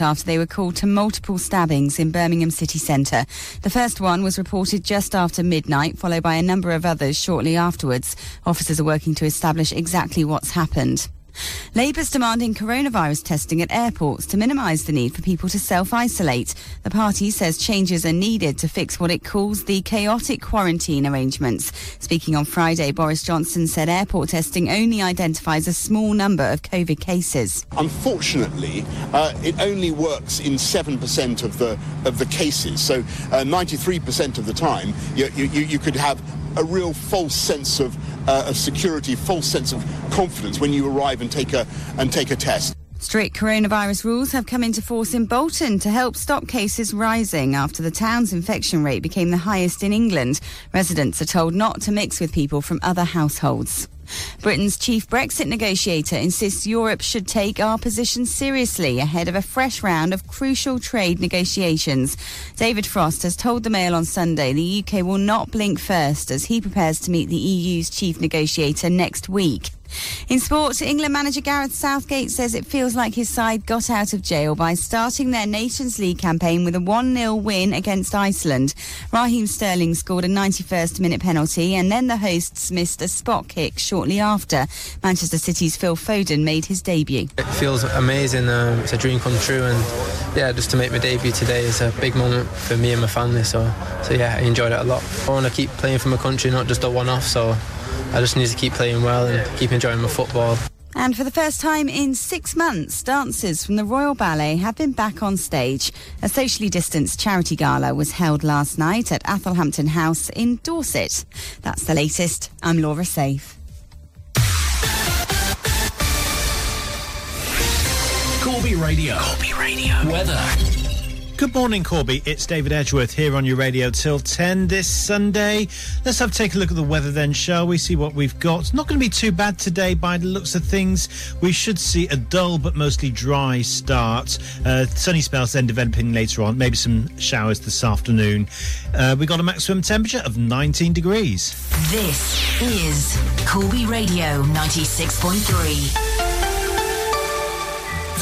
after they were called to multiple stabbings in Birmingham city centre. The first one was reported just after midnight, followed by a number of others shortly afterwards. Officers are working to establish exactly what's happened. Labour's demanding coronavirus testing at airports to minimise the need for people to self isolate. The party says changes are needed to fix what it calls the chaotic quarantine arrangements. Speaking on Friday, Boris Johnson said airport testing only identifies a small number of COVID cases. Unfortunately, uh, it only works in 7% of the, of the cases. So uh, 93% of the time, you, you, you could have a real false sense of, uh, of security, false sense of confidence when you arrive and take a and take a test. Strict coronavirus rules have come into force in Bolton to help stop cases rising after the town's infection rate became the highest in England. Residents are told not to mix with people from other households. Britain's chief Brexit negotiator insists Europe should take our position seriously ahead of a fresh round of crucial trade negotiations. David Frost has told the Mail on Sunday the UK will not blink first as he prepares to meet the EU's chief negotiator next week. In sport, England manager Gareth Southgate says it feels like his side got out of jail by starting their Nations League campaign with a 1 0 win against Iceland. Raheem Sterling scored a 91st minute penalty, and then the hosts missed a spot kick shortly after. Manchester City's Phil Foden made his debut. It feels amazing. Um, it's a dream come true, and yeah, just to make my debut today is a big moment for me and my family. So, so yeah, I enjoyed it a lot. I want to keep playing for my country, not just a one off. So I just need to keep playing well and keep enjoying my football. And for the first time in six months, dancers from the Royal Ballet have been back on stage. A socially distanced charity gala was held last night at Athelhampton House in Dorset. That's the latest. I'm Laura Safe. Corby Radio. Corby Radio. Weather. Good morning, Corby. It's David Edgeworth here on your radio till 10 this Sunday. Let's have take a look at the weather then, shall we? See what we've got. Not going to be too bad today by the looks of things. We should see a dull but mostly dry start. Uh, sunny spells then developing later on, maybe some showers this afternoon. Uh, we got a maximum temperature of 19 degrees. This is Corby Radio 96.3.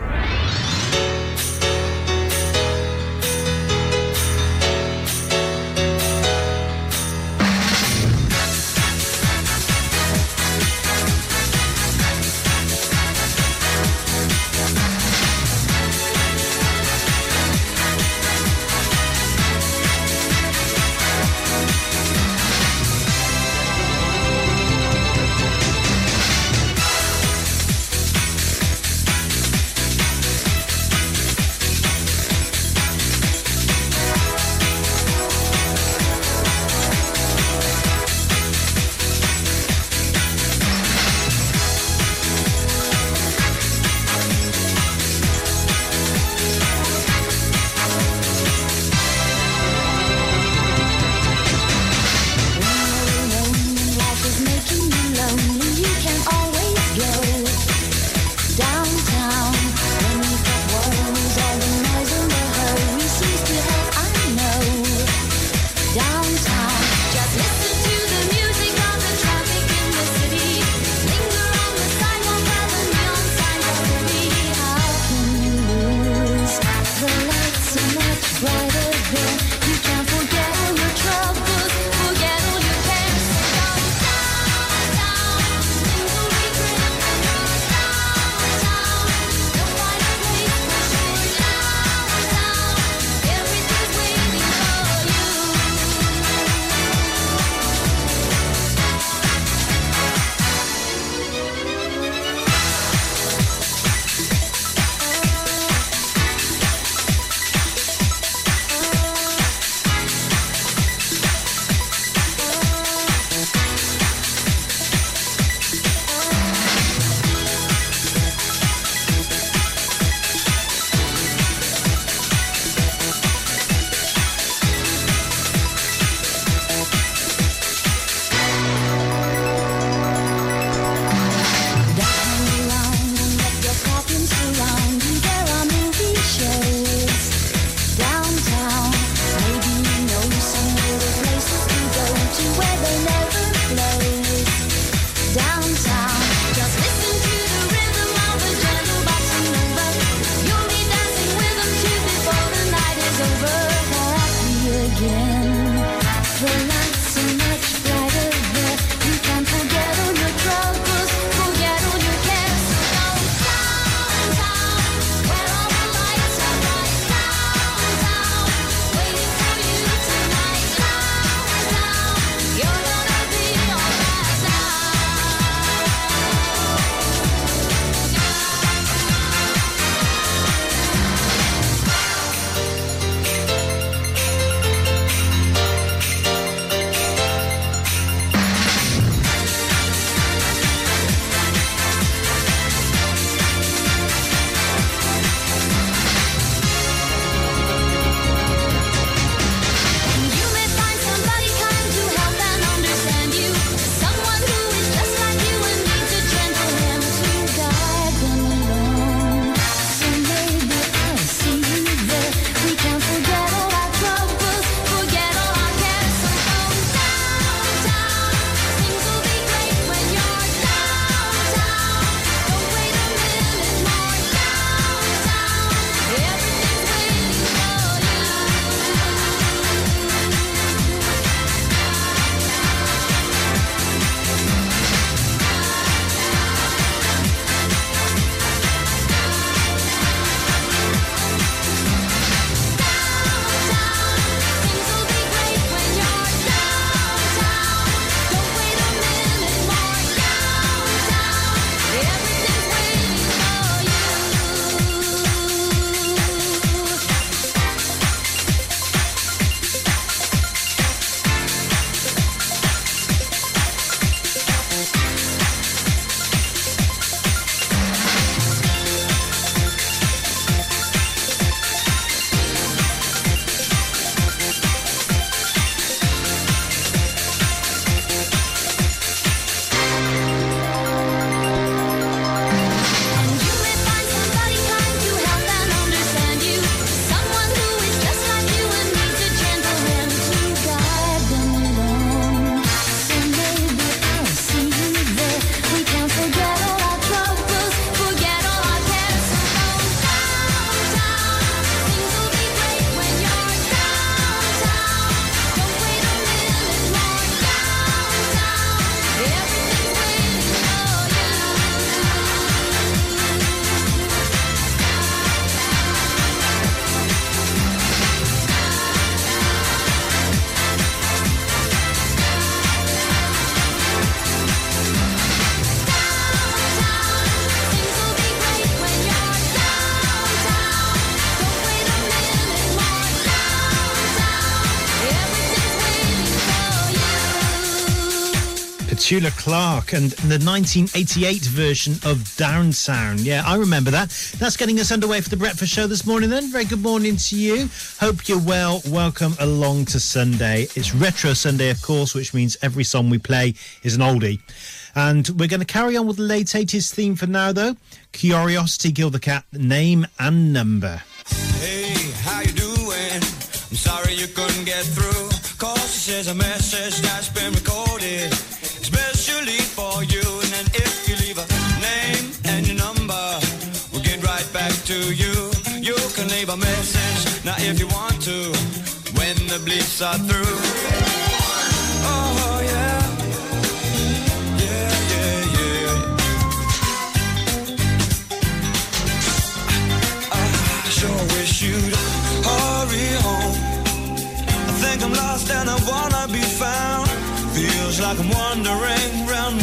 Right. Petula Clark and the 1988 version of Downtown. Yeah, I remember that. That's getting us underway for the breakfast show this morning then. Very good morning to you. Hope you're well. Welcome along to Sunday. It's Retro Sunday, of course, which means every song we play is an oldie. And we're going to carry on with the late 80s theme for now, though. Curiosity Killed the Cat, name and number. Hey, how you doing? I'm sorry you couldn't get through. Cause a message that's been recorded, for you. And if you leave a name and your number, we'll get right back to you. You can leave a message now if you want to, when the bleeps are through. Oh, yeah. You'd hurry home. I think I'm lost and I wanna be found. Feels like I'm wandering round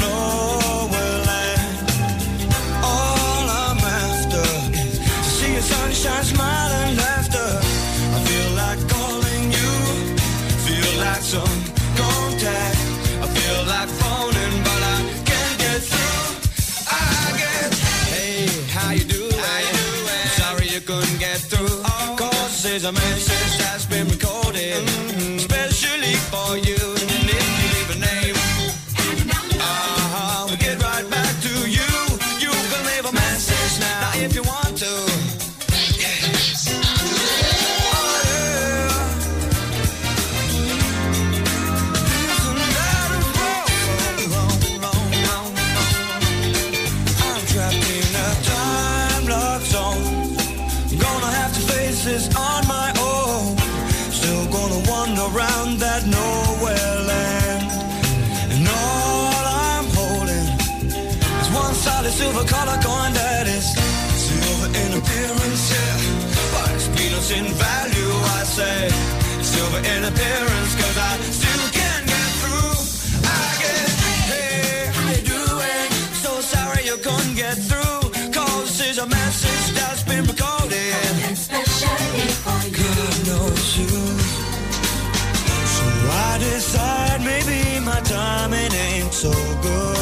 so good.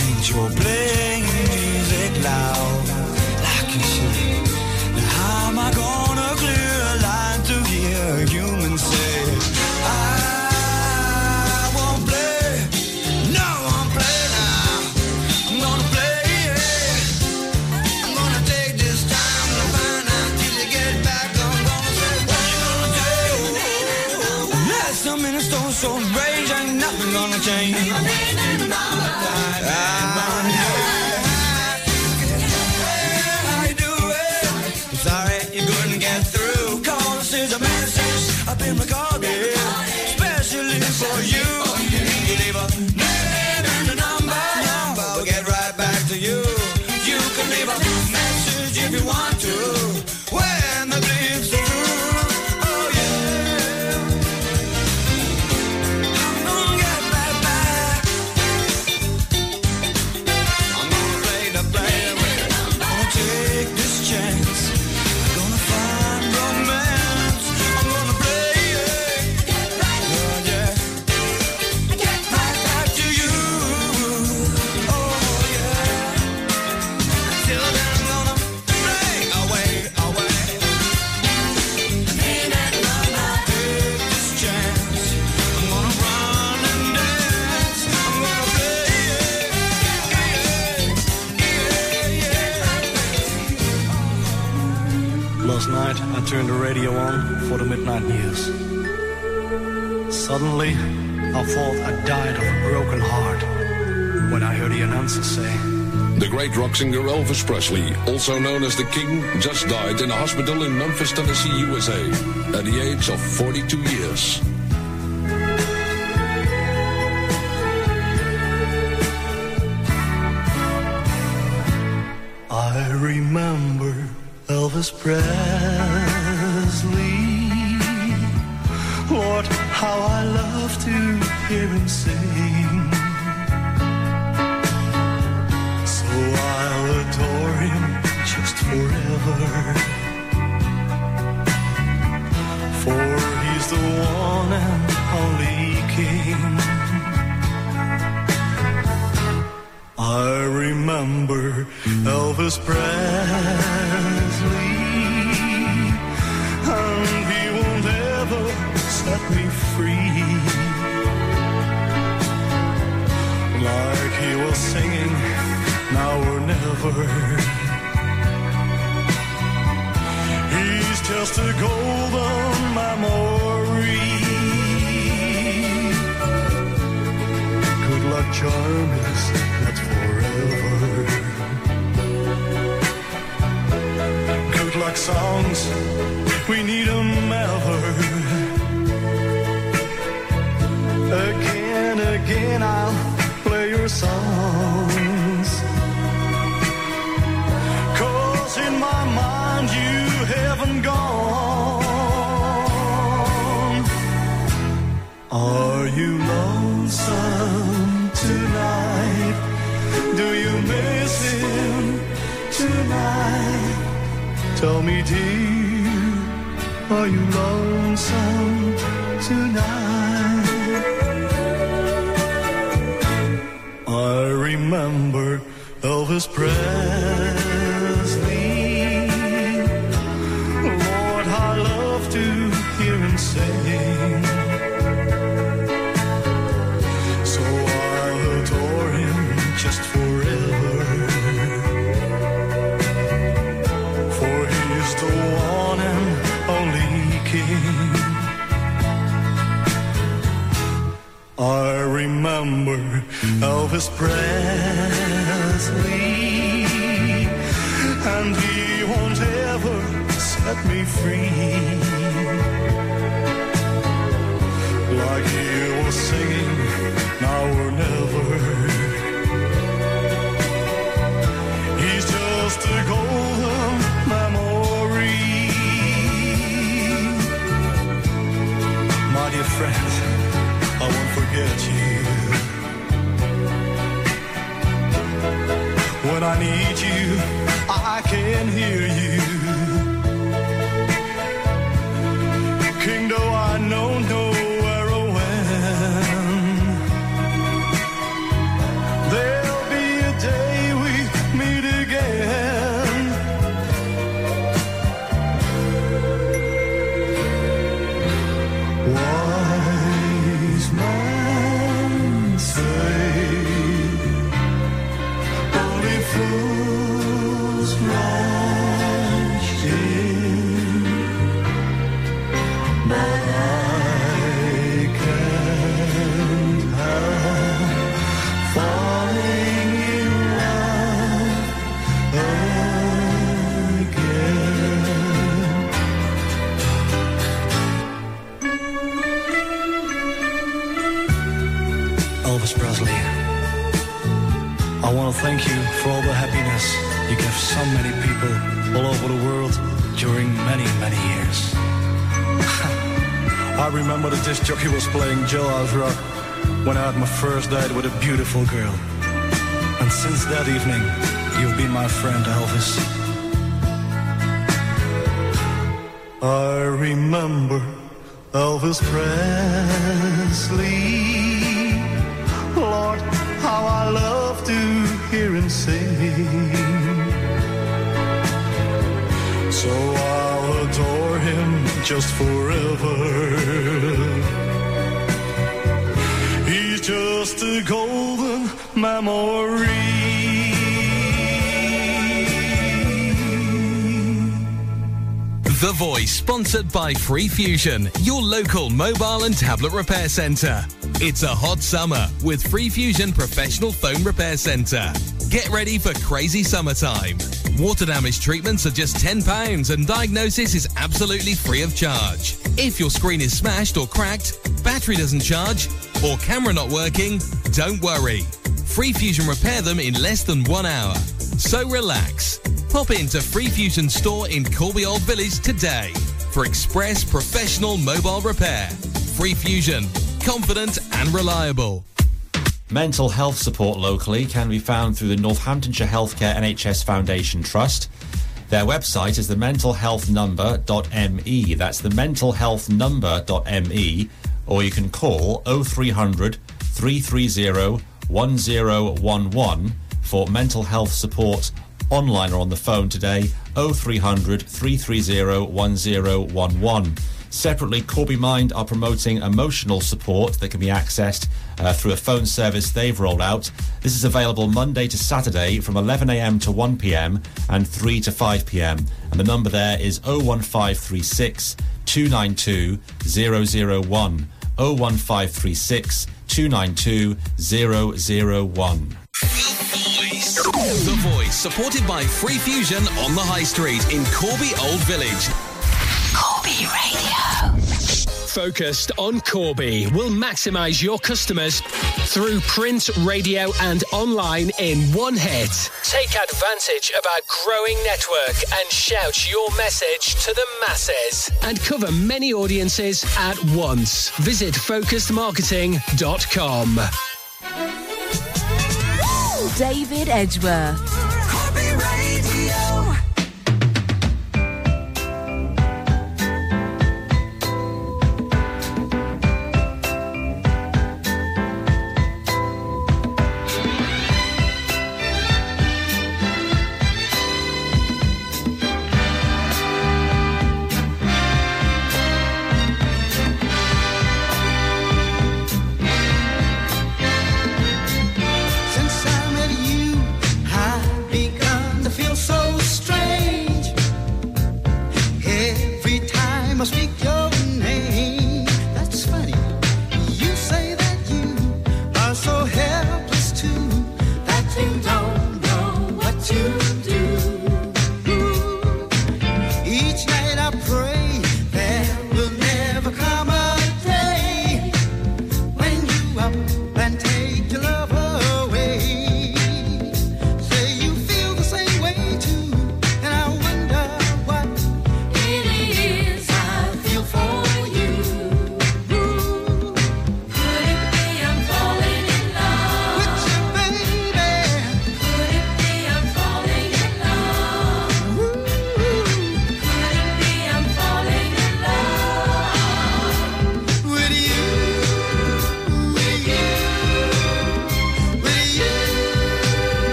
Ain't you're playing music loud like you should? Now how am I gonna clear a line to hear humans say I won't play, no I won't play now. I'm gonna play, yeah. I'm gonna take this time to find out till you get back. I'm gonna say what you gonna do. Last minutes don't so range for the midnight news. Suddenly, I thought I died of a broken heart when I heard the announcer say, The great rock singer Elvis Presley, also known as the King, just died in a hospital in Memphis, Tennessee, USA, at the age of 42 years. I remember Elvis Presley. Hear him sing. So I'll adore him just forever. For he's the one and only king. Are you lonesome tonight? Elvis Presley. I want to thank you for all the happiness you gave so many people all over the world during many, many years. I remember the disc jockey was playing Jailhouse Rock when I had my first date with a beautiful girl. And since that evening, you've been my friend, Elvis. I remember Elvis Presley. Lord, how I love to hear him sing. So I'll adore him just forever. He's just a golden memory. The Voice, sponsored by Free Fusion, your local mobile and tablet repair centre. It's a hot summer with Free Fusion Professional Phone Repair Centre. Get ready for crazy summertime. Water damage treatments are just £10 and diagnosis is absolutely free of charge. If your screen is smashed or cracked, battery doesn't charge, or camera not working, don't worry. Free Fusion repair them in less than one hour. So relax. Pop into Free Fusion store in Corby Old Village today for express professional mobile repair. Free Fusion, confident and reliable. Mental health support locally can be found through the Northamptonshire Healthcare NHS Foundation Trust. Their website is the mentalhealthnumber.me. That's the mentalhealthnumber.me, or you can call 0300 330 1011 for mental health support online or on the phone today 0300 330 1011. Separately, Corby Mind are promoting emotional support that can be accessed uh, through a phone service they've rolled out. This is available Monday to Saturday from 11am to 1pm and 3 to 5pm. And the number there is 01536 292 001. 01536 292 001. The Voice, supported by Free Fusion on the High Street in Corby Old Village. Corby Radio. Focused on Corby will maximize your customers through print, radio, and online in one hit. Take advantage of our growing network and shout your message to the masses and cover many audiences at once. Visit focusedmarketing.com. David Edgeworth.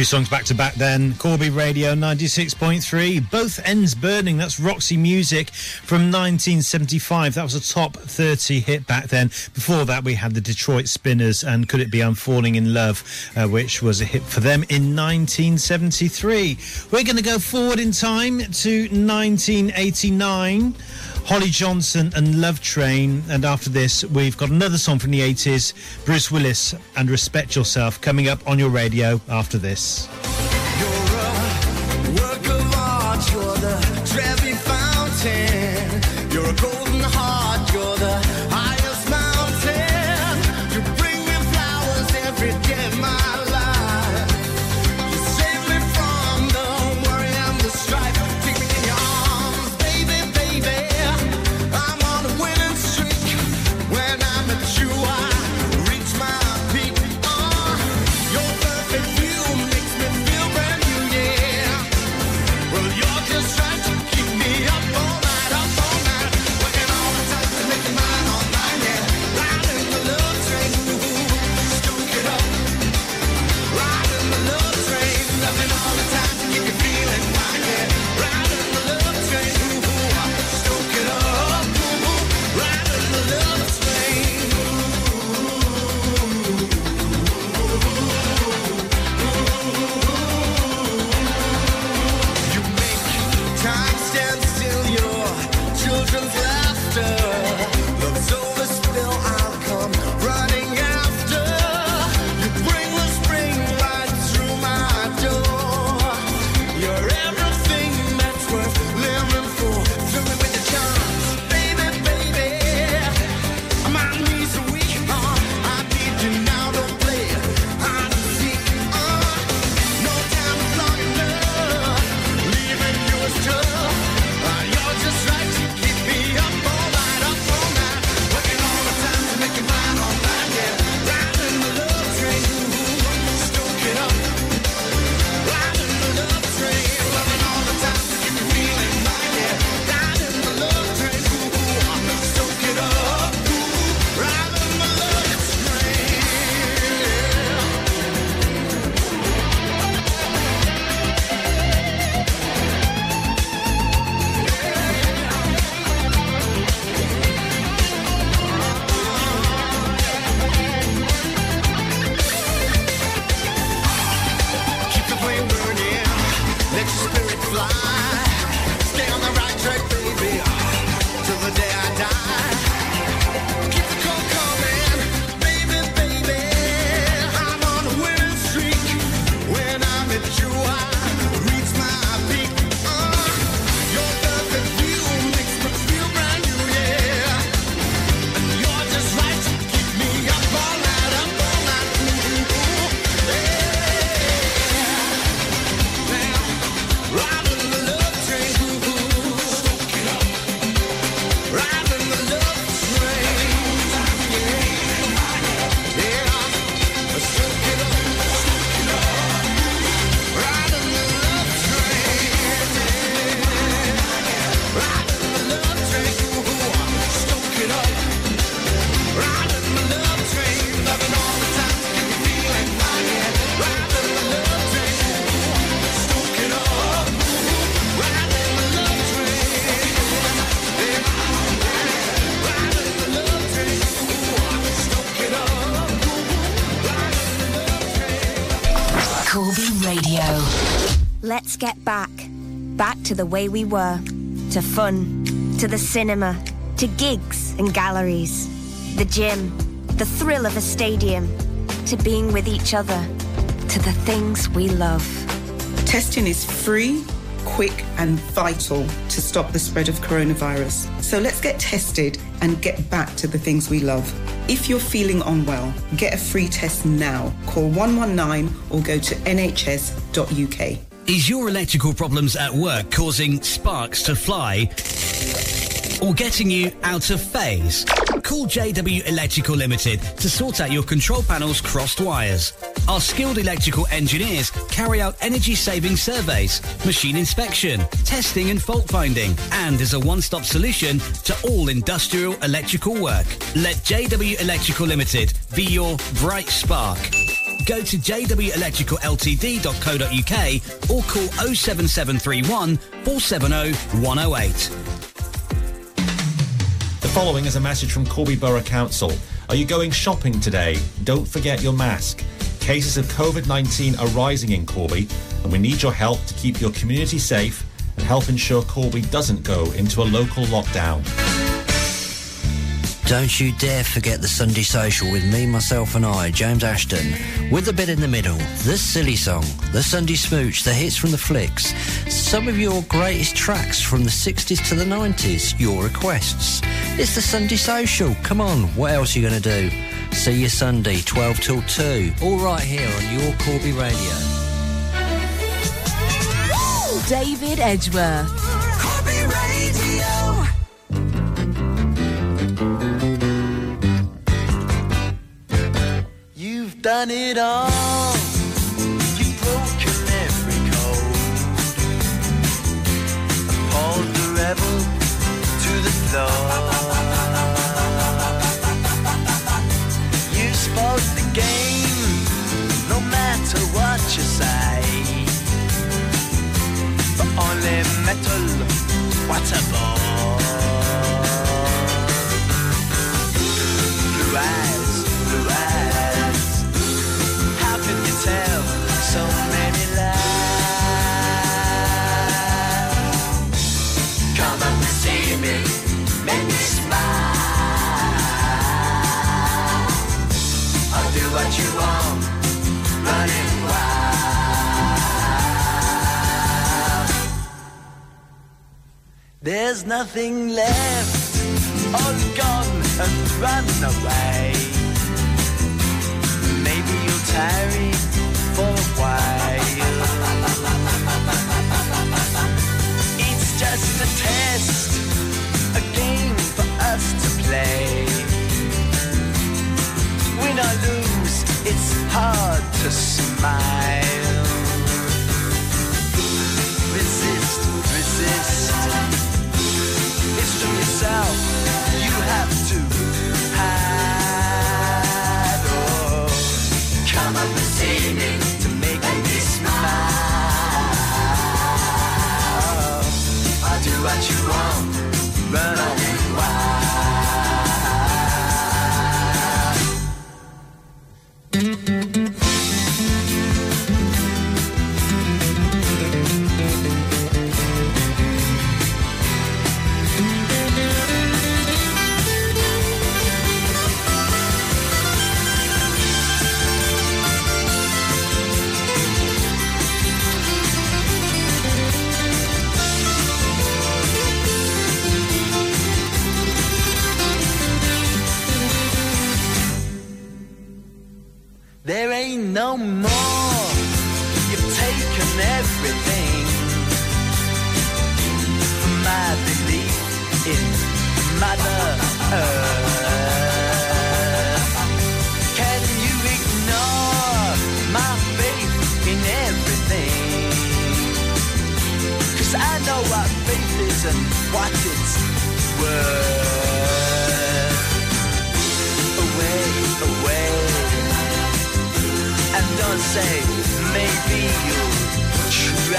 Two songs back to back then. Corby Radio 96.3. Both Ends Burning. That's Roxy Music from 1975. That was a top 30 hit back then. Before that, we had the Detroit Spinners and Could It Be I'm Falling in Love, uh, which was a hit for them in 1973. We're going to go forward in time to 1989. Holly Johnson and Love Train. And after this, we've got another song from the 80s Bruce Willis and Respect Yourself coming up on your radio after this. Work of art, you're the Trevi fountain. The way we were. To fun. To the cinema. To gigs and galleries. The gym. The thrill of a stadium. To being with each other. To the things we love. Testing is free, quick, and vital to stop the spread of coronavirus. So let's get tested and get back to the things we love. If you're feeling unwell, get a free test now. Call 119 or go to nhs.uk. Is your electrical problems at work causing sparks to fly or getting you out of phase? Call JW Electrical Limited to sort out your control panel's crossed wires. Our skilled electrical engineers carry out energy saving surveys, machine inspection, testing and fault finding, and is a one-stop solution to all industrial electrical work. Let JW Electrical Limited be your bright spark. Go to jwelectricalltd.co.uk or call 07731 470 108. The following is a message from Corby Borough Council. Are you going shopping today? Don't forget your mask. Cases of COVID 19 are rising in Corby, and we need your help to keep your community safe and help ensure Corby doesn't go into a local lockdown. Don't you dare forget the Sunday Social with me, myself and I, James Ashton. With a bit in the middle, the silly song, the Sunday Smooch, the hits from the flicks, some of your greatest tracks from the 60s to the 90s, your requests. It's the Sunday Social. Come on, what else are you going to do? See you Sunday, 12 till 2, all right here on your Corby Radio. David Edgeworth. Done it all. You've broken every code. Pulled the rebel to the floor. You spoke the game, no matter what you say. But only metal, what a bore. There's nothing left, all gone and run away. Maybe you'll tarry for a while. It's just a test, a game for us to play. Win or lose, it's hard to smile. It's ain't no say maybe you'll try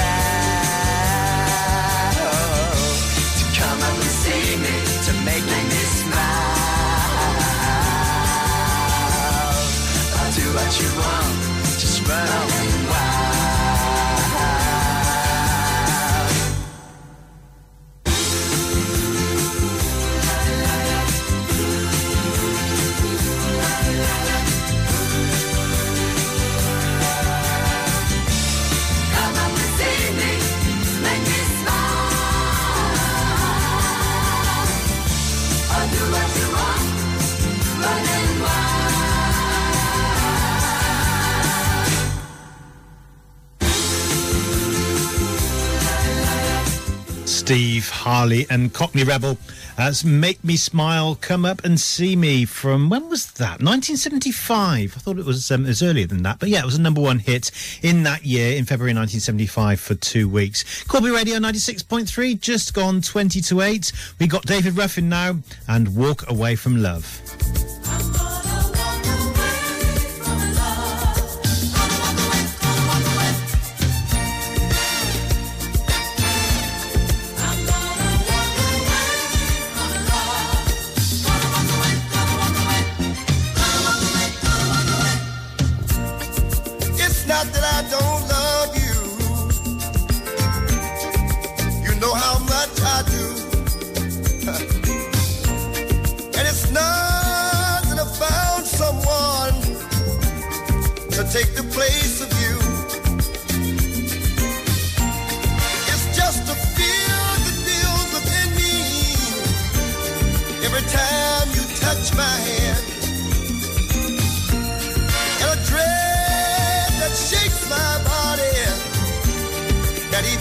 to come up and see me to make me Steve Harley and Cockney Rebel. That's Make Me Smile, Come Up and See Me from, when was that? 1975. I thought it was, um, it was earlier than that. But yeah, it was a number one hit in that year, in February 1975 for two weeks. Corby Radio 96.3, just gone 20 to 8. We got David Ruffin now and Walk Away from Love.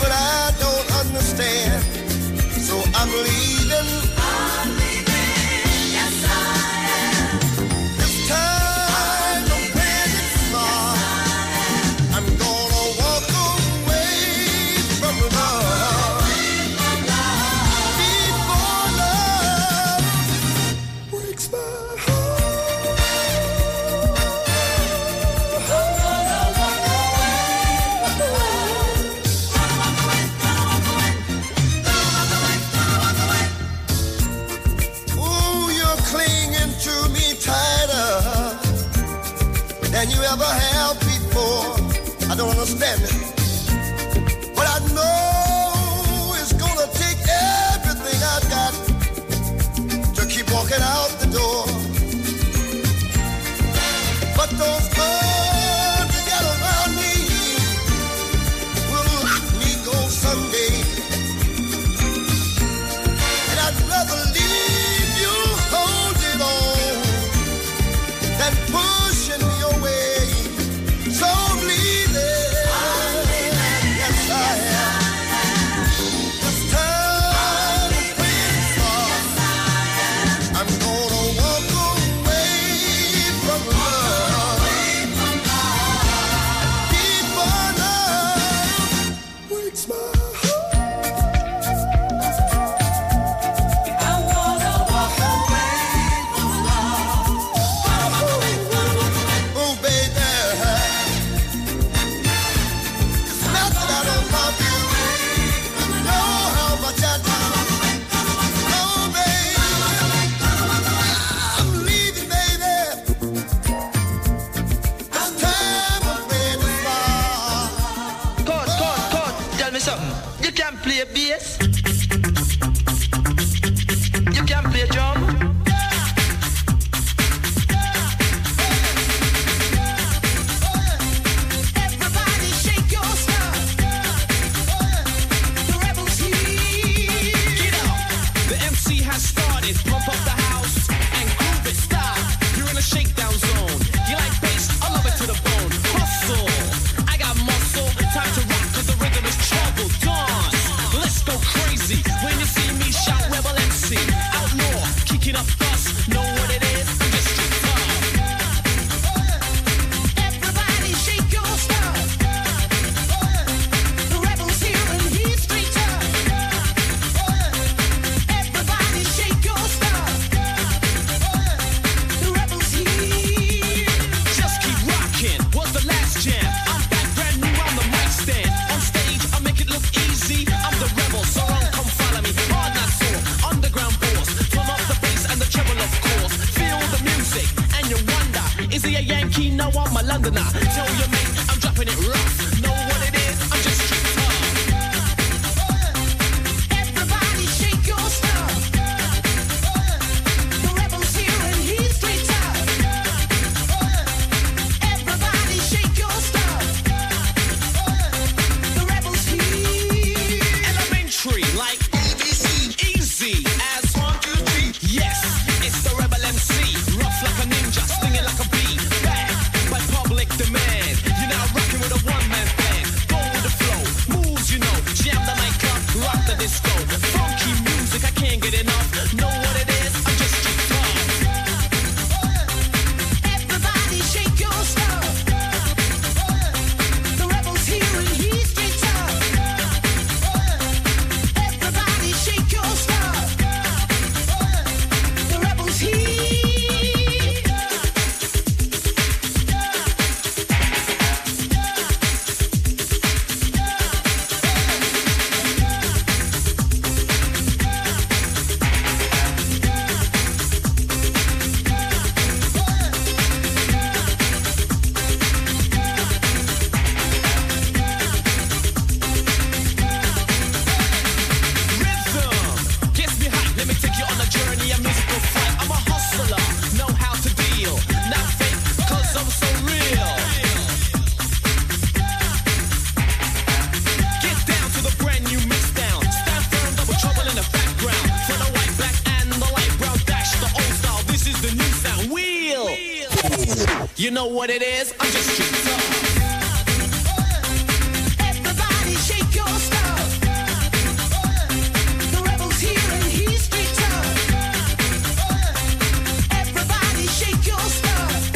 Even I don't understand. So I'm leaving. Know what it is? I'm just street tough. Everybody shake your stuff. The rebels here and he's street tough. Everybody shake your stuff.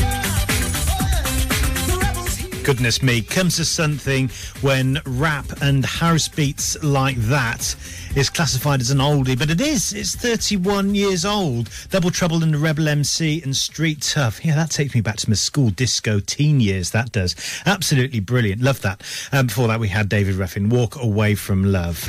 The rebels here. Goodness me, comes to something when rap and house beats like that is classified as an oldie, but it is. It's 31 years old. Double Trouble and the Rebel MC and Street Tough. Yeah, that takes me back to my school disco teen years. That does. Absolutely brilliant. Love that. Um, before that, we had David Ruffin, Walk Away from Love.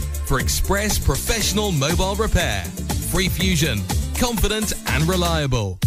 for express professional mobile repair. Free Fusion, confident and reliable.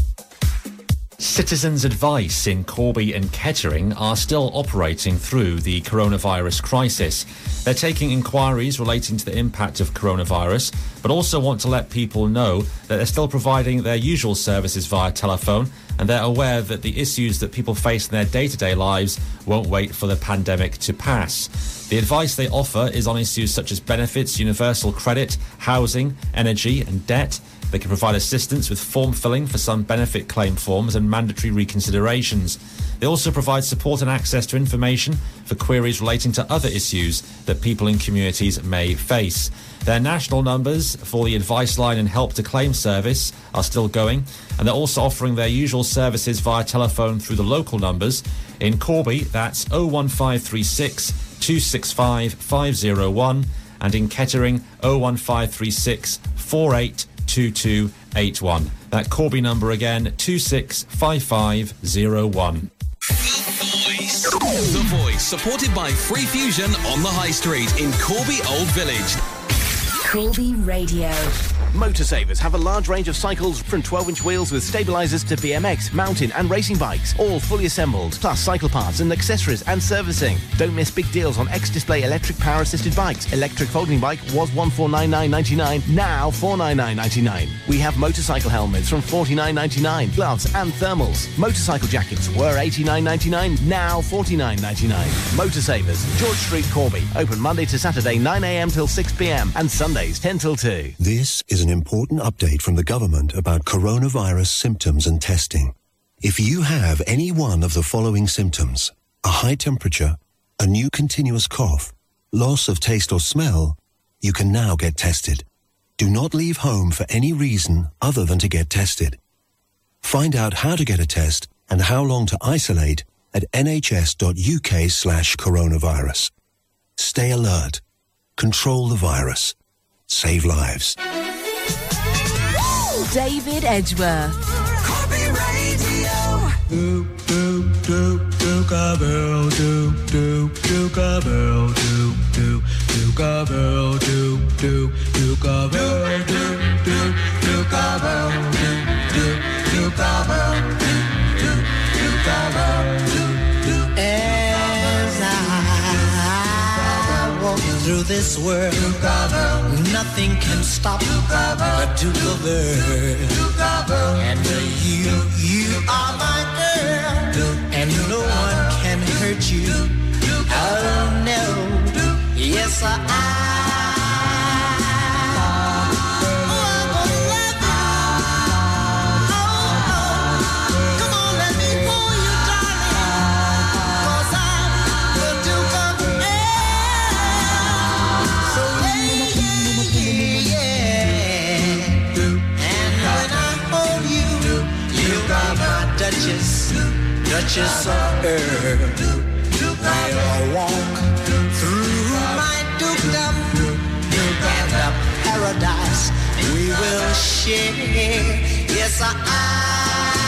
Citizens Advice in Corby and Kettering are still operating through the coronavirus crisis. They're taking inquiries relating to the impact of coronavirus, but also want to let people know that they're still providing their usual services via telephone and they're aware that the issues that people face in their day to day lives won't wait for the pandemic to pass. The advice they offer is on issues such as benefits, universal credit, housing, energy, and debt. They can provide assistance with form filling for some benefit claim forms and mandatory reconsiderations. They also provide support and access to information for queries relating to other issues that people in communities may face. Their national numbers for the advice line and help to claim service are still going, and they're also offering their usual services via telephone through the local numbers. In Corby, that's 01536 265 501, and in Kettering, 01536 482281. That Corby number again, 265501. The Voice, supported by Free Fusion on the High Street in Corby Old Village. Corby Radio. Motorsavers have a large range of cycles from 12 inch wheels with stabilizers to BMX, mountain, and racing bikes, all fully assembled, plus cycle parts and accessories and servicing. Don't miss big deals on X Display electric power assisted bikes. Electric folding bike was 1499.99, now 499.99. We have motorcycle helmets from 49.99, gloves and thermals. Motorcycle jackets were 89.99, now 49.99. Motorsavers, George Street, Corby, open Monday to Saturday 9am till 6pm and Sundays 10 till 2. This is an important update from the government about coronavirus symptoms and testing. If you have any one of the following symptoms, a high temperature, a new continuous cough, loss of taste or smell, you can now get tested. Do not leave home for any reason other than to get tested. Find out how to get a test and how long to isolate at nhs.uk slash coronavirus. Stay alert. Control the virus. Save lives. David Edgeworth. do do do Duke Bell do do Duke Bell do do Duke Bell do do Duke Bell do do Duke Bell do do do do through this world, nothing can stop the Duke of Earl. And you, you are my girl, and no one can hurt you. Oh no, yes I. Duchess of Earl. We'll walk through my dukedom and the paradise we will share. Yes, I.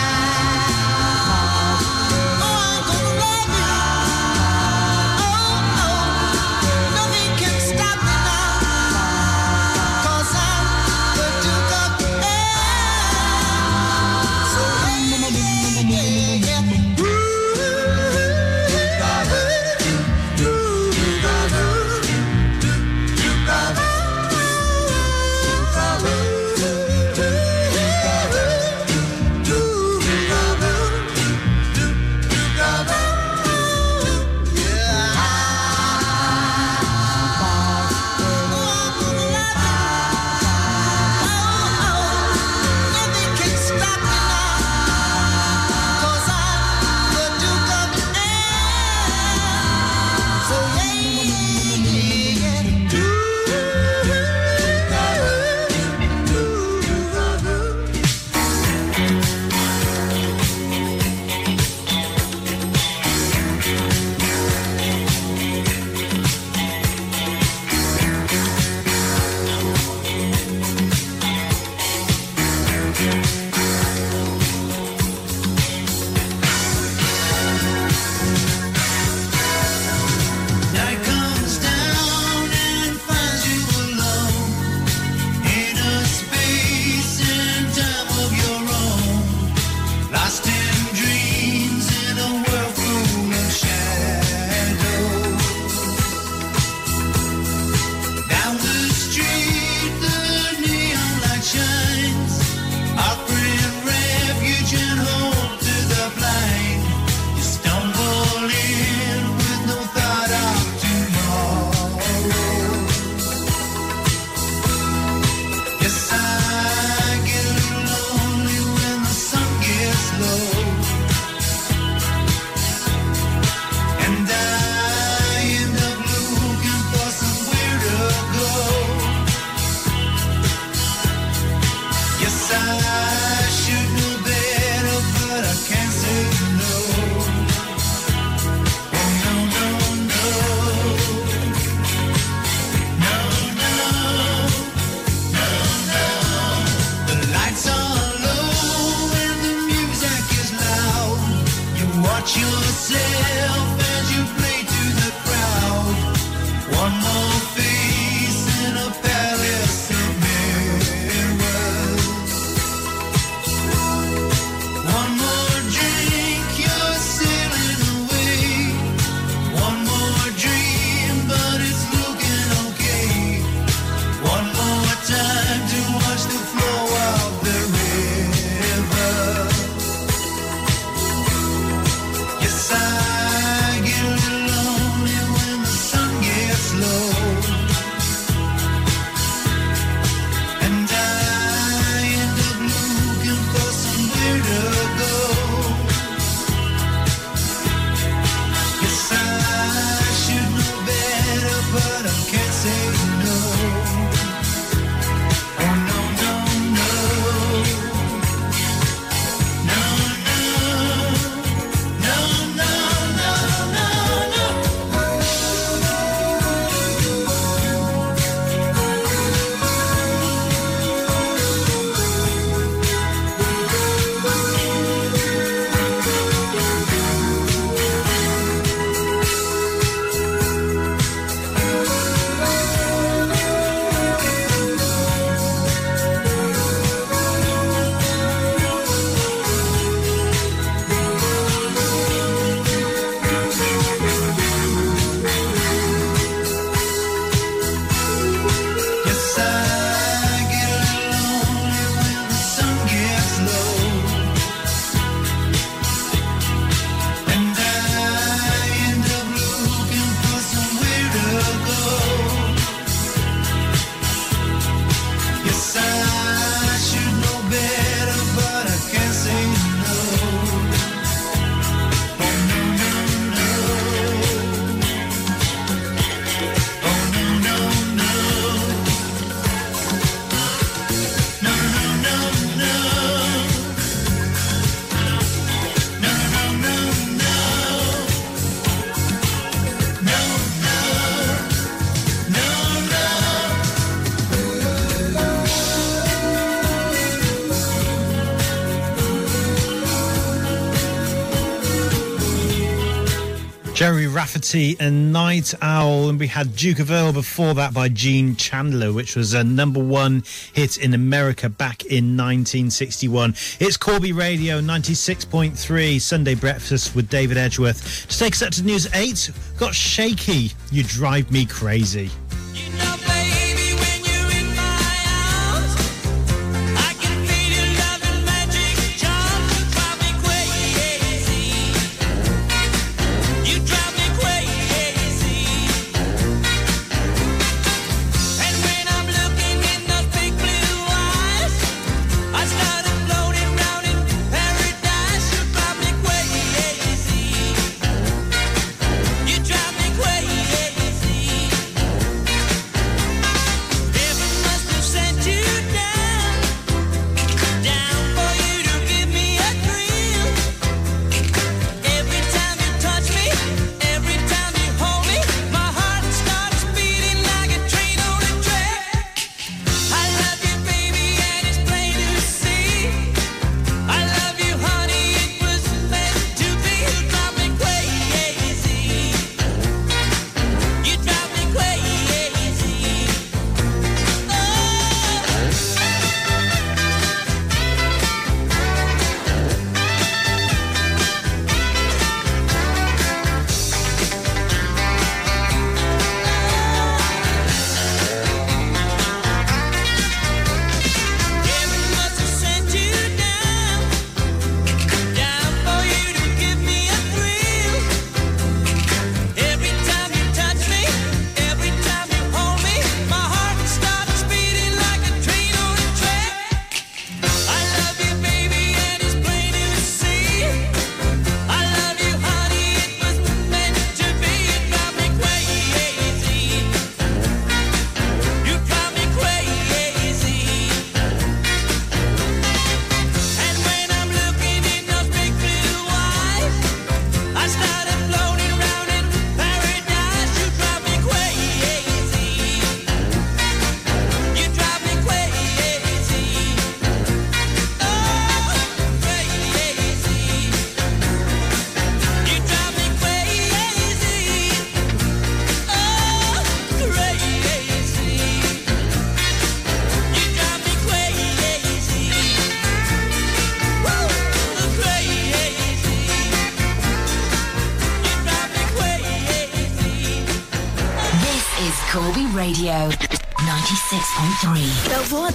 Rafferty and Night Owl, and we had Duke of Earl before that by Gene Chandler, which was a number one hit in America back in 1961. It's Corby Radio 96.3 Sunday Breakfast with David Edgeworth. To take us up to news eight, got Shaky. You drive me crazy.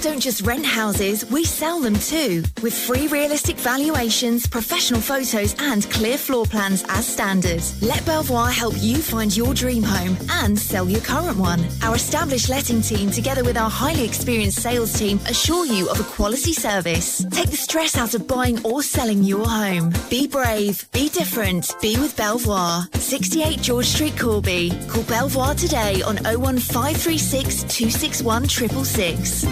Don't just rent houses, we sell them too. With free realistic valuations, professional photos, and clear floor plans as standard. Let Belvoir help you find your dream home and sell your current one. Our established letting team, together with our highly experienced sales team, assure you of a quality service. Take the stress out of buying or selling your home. Be brave, be different, be with Belvoir. 68 George Street, Corby. Call Belvoir today on 01536 261 666.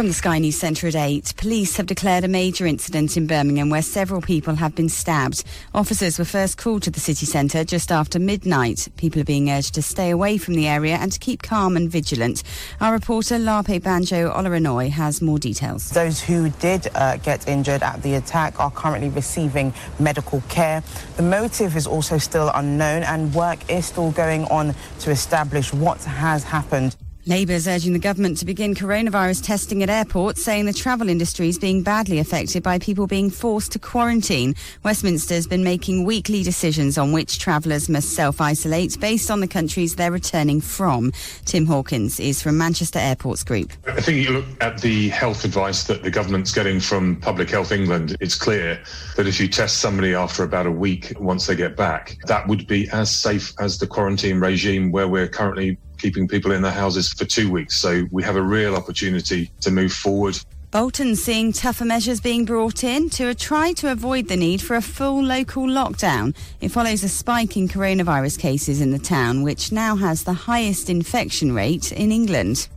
From the Sky News Centre at 8, police have declared a major incident in Birmingham where several people have been stabbed. Officers were first called to the city centre just after midnight. People are being urged to stay away from the area and to keep calm and vigilant. Our reporter Lape Banjo Oloranoy has more details. Those who did uh, get injured at the attack are currently receiving medical care. The motive is also still unknown and work is still going on to establish what has happened. Labour's urging the government to begin coronavirus testing at airports, saying the travel industry is being badly affected by people being forced to quarantine. Westminster's been making weekly decisions on which travellers must self-isolate based on the countries they're returning from. Tim Hawkins is from Manchester Airports Group. I think you look at the health advice that the government's getting from Public Health England, it's clear that if you test somebody after about a week once they get back, that would be as safe as the quarantine regime where we're currently keeping people in their houses for two weeks. So we have a real opportunity to move forward. Bolton seeing tougher measures being brought in to try to avoid the need for a full local lockdown. It follows a spike in coronavirus cases in the town, which now has the highest infection rate in England.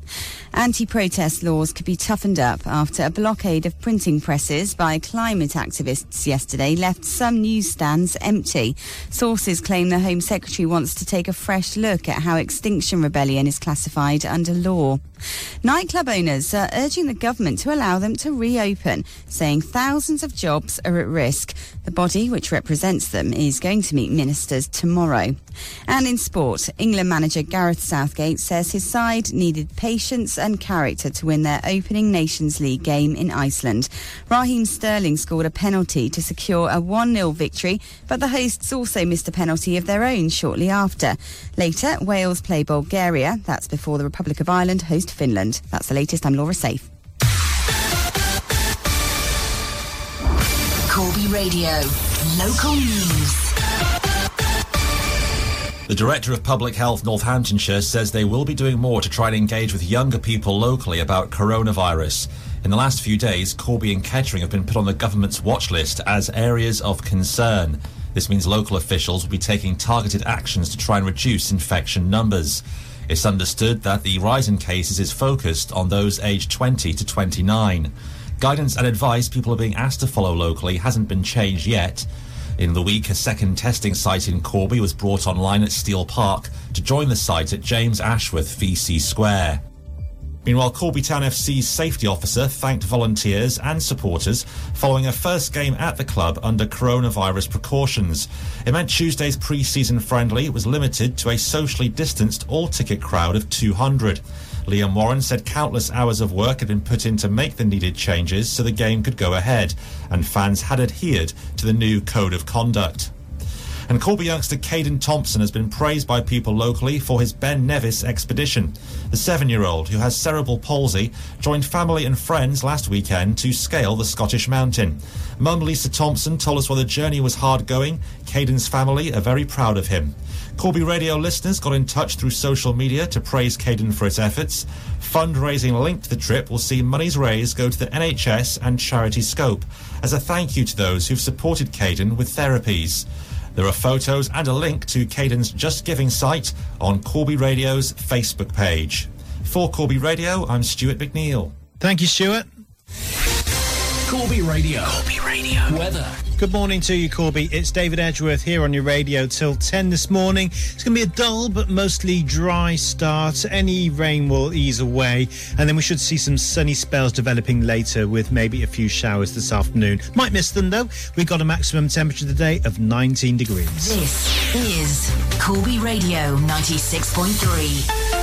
Anti-protest laws could be toughened up after a blockade of printing presses by climate activists yesterday left some newsstands empty. Sources claim the Home Secretary wants to take a fresh look at how Extinction Rebellion is classified under law. Nightclub owners are urging the government to allow them to reopen, saying thousands of jobs are at risk. The body which represents them is going to meet ministers tomorrow. And in sport, England manager Gareth Southgate says his side needed patience and character to win their opening Nations League game in Iceland. Raheem Sterling scored a penalty to secure a 1-0 victory, but the hosts also missed a penalty of their own shortly after. Later, Wales play Bulgaria. That's before the Republic of Ireland host Finland. That's the latest. I'm Laura Safe. Corby Radio. Local news. The Director of Public Health Northamptonshire says they will be doing more to try and engage with younger people locally about coronavirus. In the last few days, Corby and Kettering have been put on the government's watch list as areas of concern. This means local officials will be taking targeted actions to try and reduce infection numbers. It's understood that the rise in cases is focused on those aged 20 to 29. Guidance and advice people are being asked to follow locally hasn't been changed yet. In the week, a second testing site in Corby was brought online at Steel Park to join the site at James Ashworth VC Square. Meanwhile, Corby Town FC's safety officer thanked volunteers and supporters following a first game at the club under coronavirus precautions. It meant Tuesday's pre-season friendly was limited to a socially distanced all-ticket crowd of 200. Liam Warren said countless hours of work had been put in to make the needed changes so the game could go ahead, and fans had adhered to the new code of conduct. And Corby youngster Caden Thompson has been praised by people locally for his Ben Nevis expedition. The seven year old, who has cerebral palsy, joined family and friends last weekend to scale the Scottish mountain. Mum Lisa Thompson told us while the journey was hard going, Caden's family are very proud of him. Corby Radio listeners got in touch through social media to praise Caden for his efforts. Fundraising linked to the trip will see monies raised go to the NHS and Charity Scope as a thank you to those who've supported Caden with therapies. There are photos and a link to Caden's Just Giving site on Corby Radio's Facebook page. For Corby Radio, I'm Stuart McNeil. Thank you, Stuart. Corby Radio. Corby Radio. Weather. Good morning to you, Corby. It's David Edgeworth here on your radio till 10 this morning. It's going to be a dull but mostly dry start. Any rain will ease away, and then we should see some sunny spells developing later with maybe a few showers this afternoon. Might miss them though. We've got a maximum temperature today of 19 degrees. This is Corby Radio 96.3.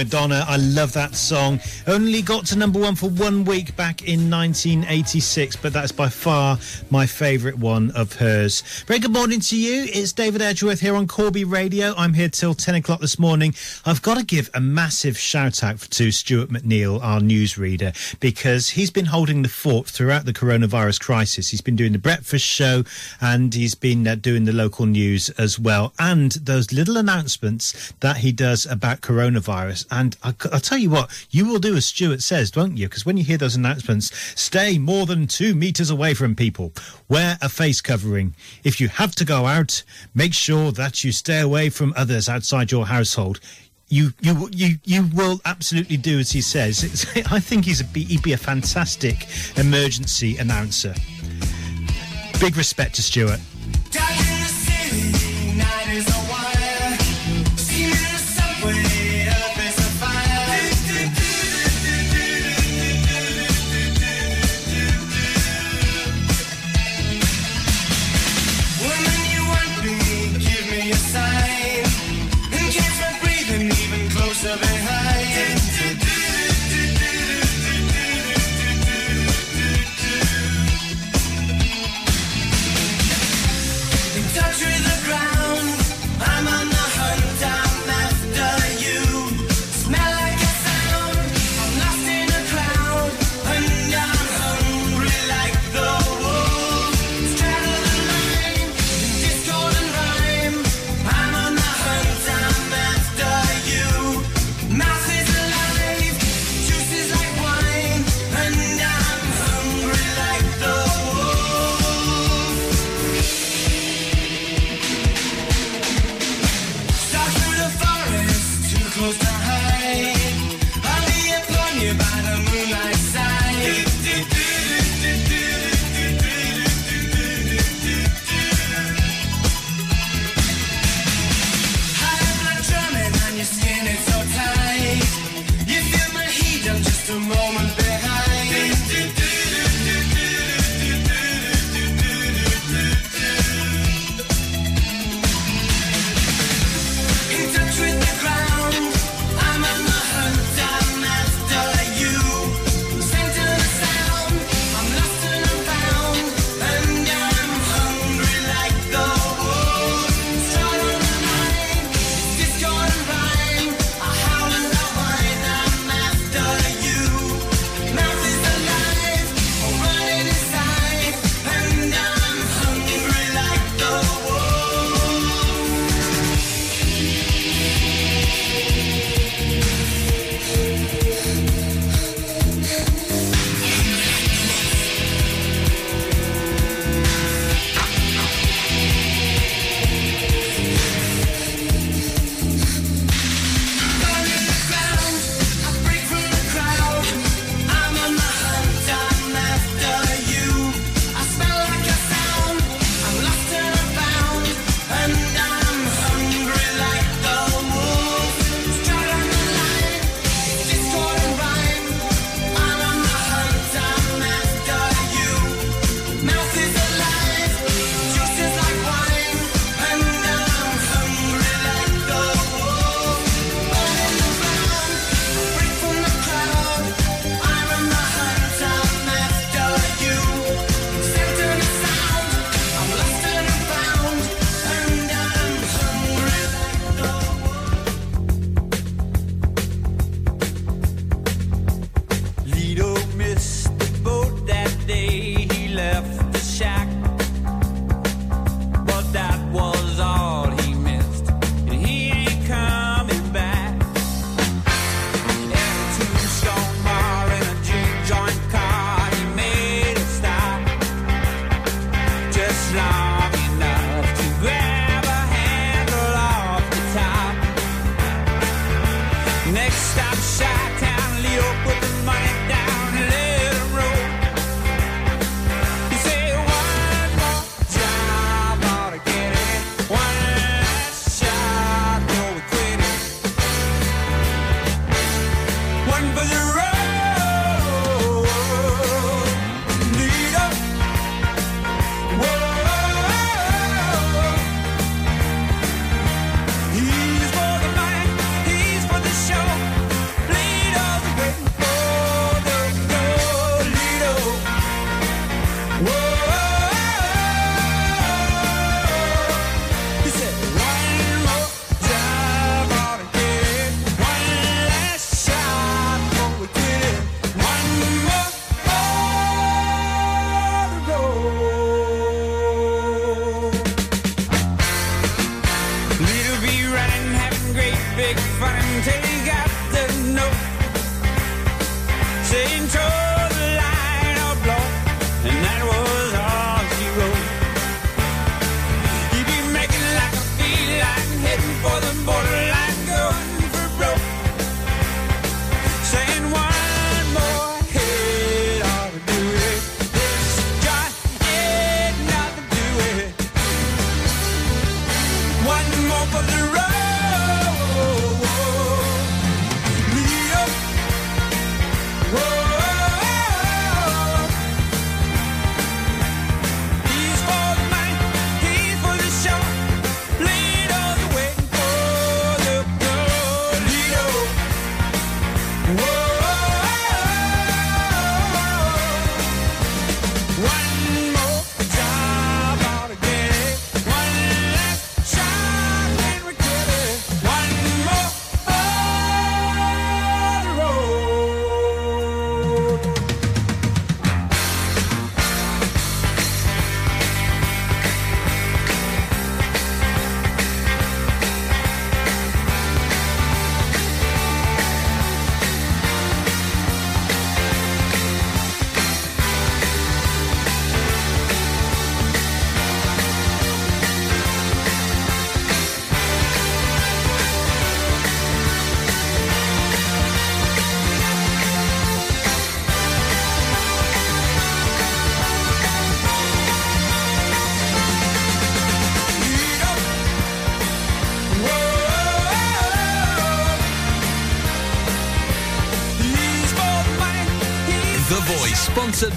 Madonna. I love that song. Only got to number one for one week back in 1986, but that's by far my favourite one of hers. Very good morning to you. It's David Edgeworth here on Corby Radio. I'm here till 10 o'clock this morning. I've got to give a massive shout out to Stuart McNeil, our newsreader, because he's been holding the fort throughout the coronavirus crisis. He's been doing the breakfast show and he's been uh, doing the local news as well, and those little announcements that he does about coronavirus. And I, will tell you what, you will do as Stuart says, won't you? Because when you hear those announcements, stay more than two meters away from people, wear a face covering. If you have to go out, make sure that you stay away from others outside your household. You, you, you, you will absolutely do as he says. It's, I think he's a, he'd be a fantastic emergency announcer. Big respect to Stuart. stop shouting.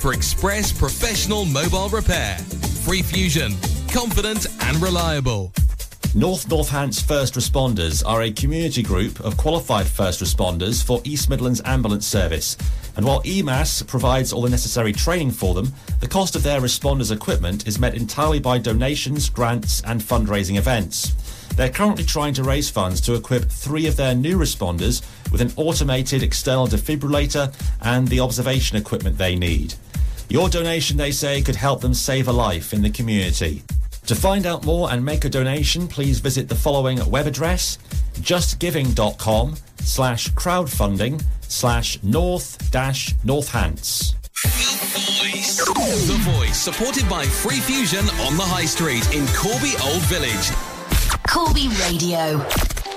for express professional mobile repair. Free Fusion, confident and reliable. North Northants First Responders are a community group of qualified first responders for East Midlands Ambulance Service. And while EMAS provides all the necessary training for them, the cost of their responders' equipment is met entirely by donations, grants, and fundraising events. They're currently trying to raise funds to equip three of their new responders with an automated external defibrillator and the observation equipment they need. Your donation, they say, could help them save a life in the community. To find out more and make a donation, please visit the following web address justgiving.com slash crowdfunding slash north dash northants. The Voice, supported by Free Fusion on the High Street in Corby Old Village. Corby Radio.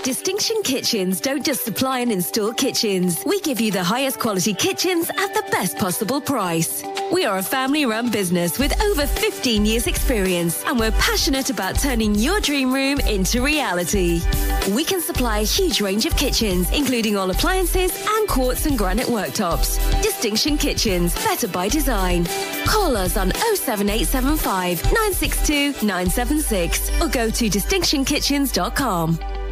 Distinction Kitchens don't just supply and install kitchens. We give you the highest quality kitchens at the best possible price. We are a family run business with over 15 years' experience, and we're passionate about turning your dream room into reality. We can supply a huge range of kitchens, including all appliances and quartz and granite worktops. Distinction Kitchens, better by design. Call us on 07875 962 976 or go to distinctionkitchens.com.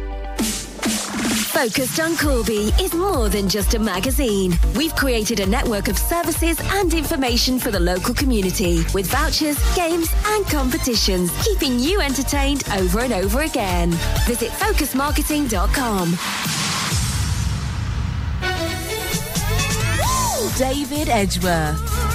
Focused on Corby is more than just a magazine. We've created a network of services and information for the local community with vouchers, games, and competitions, keeping you entertained over and over again. Visit focusmarketing.com. David Edgeworth.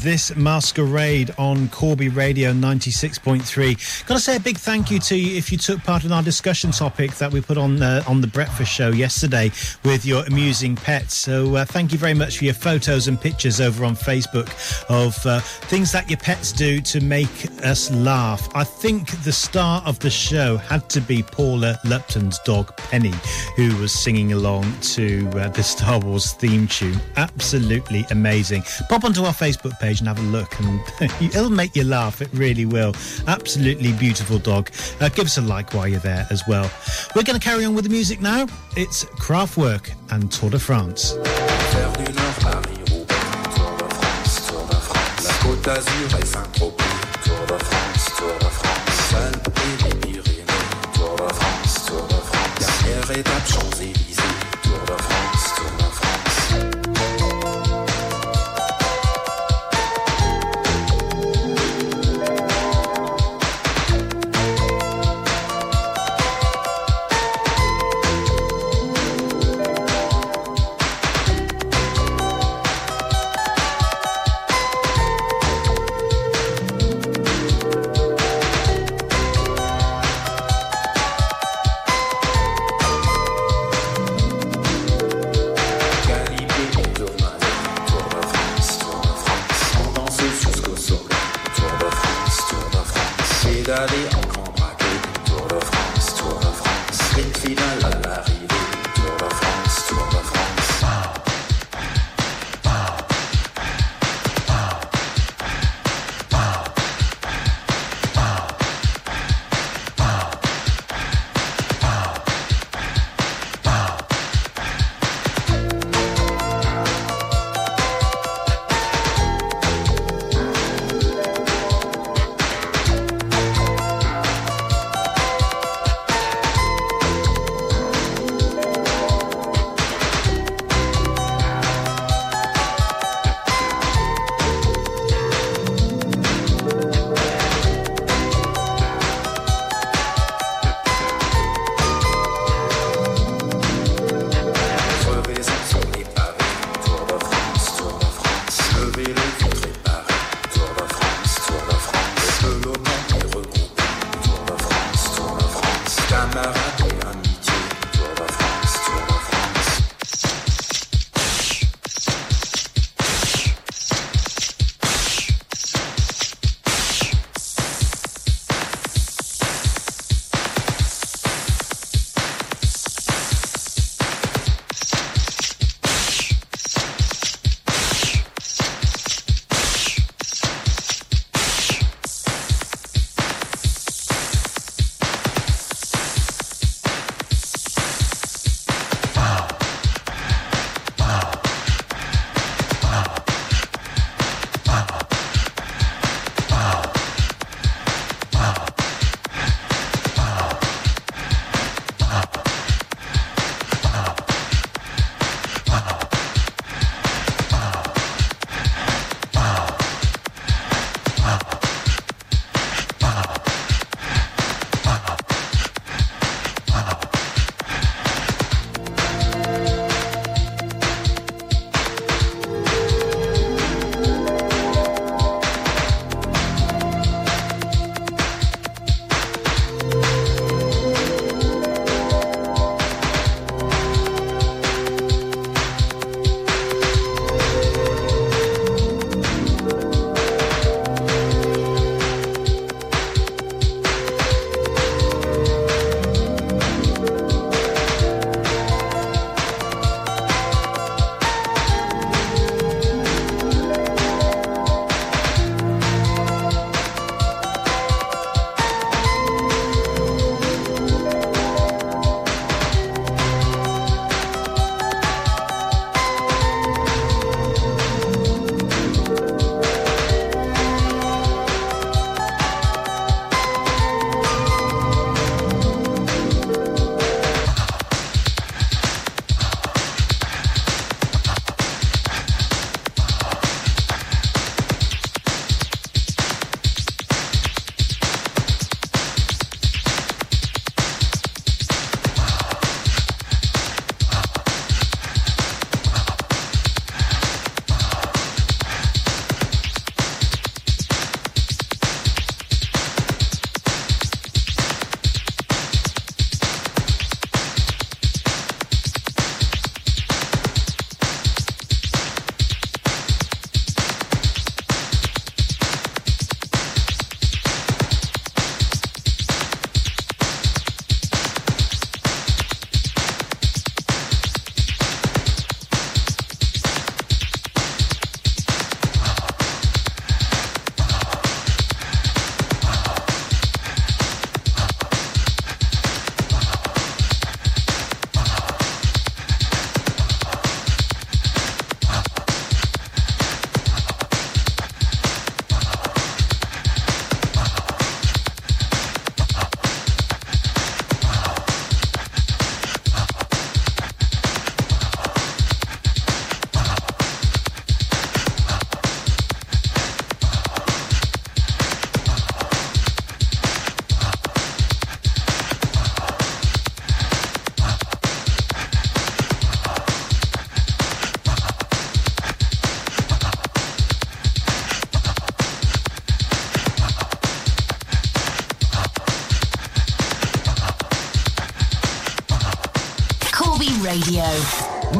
This masquerade on Corby Radio 96.3. Got to say a big thank you to you if you took part in our discussion topic that we put on uh, on the breakfast show yesterday with your amusing pets. So uh, thank you very much for your photos and pictures over on Facebook of uh, things that your pets do to make us laugh. I think the star of the show had to be Paula Lupton's dog Penny, who was singing along to uh, the Star Wars theme tune. Absolutely amazing. Pop onto our Facebook page and have a look, and it'll make you laugh. It really will. Absolutely beautiful dog. Uh, give us a like while you're there as well. We're going to carry on with the music now. It's Kraftwerk and Tour de France.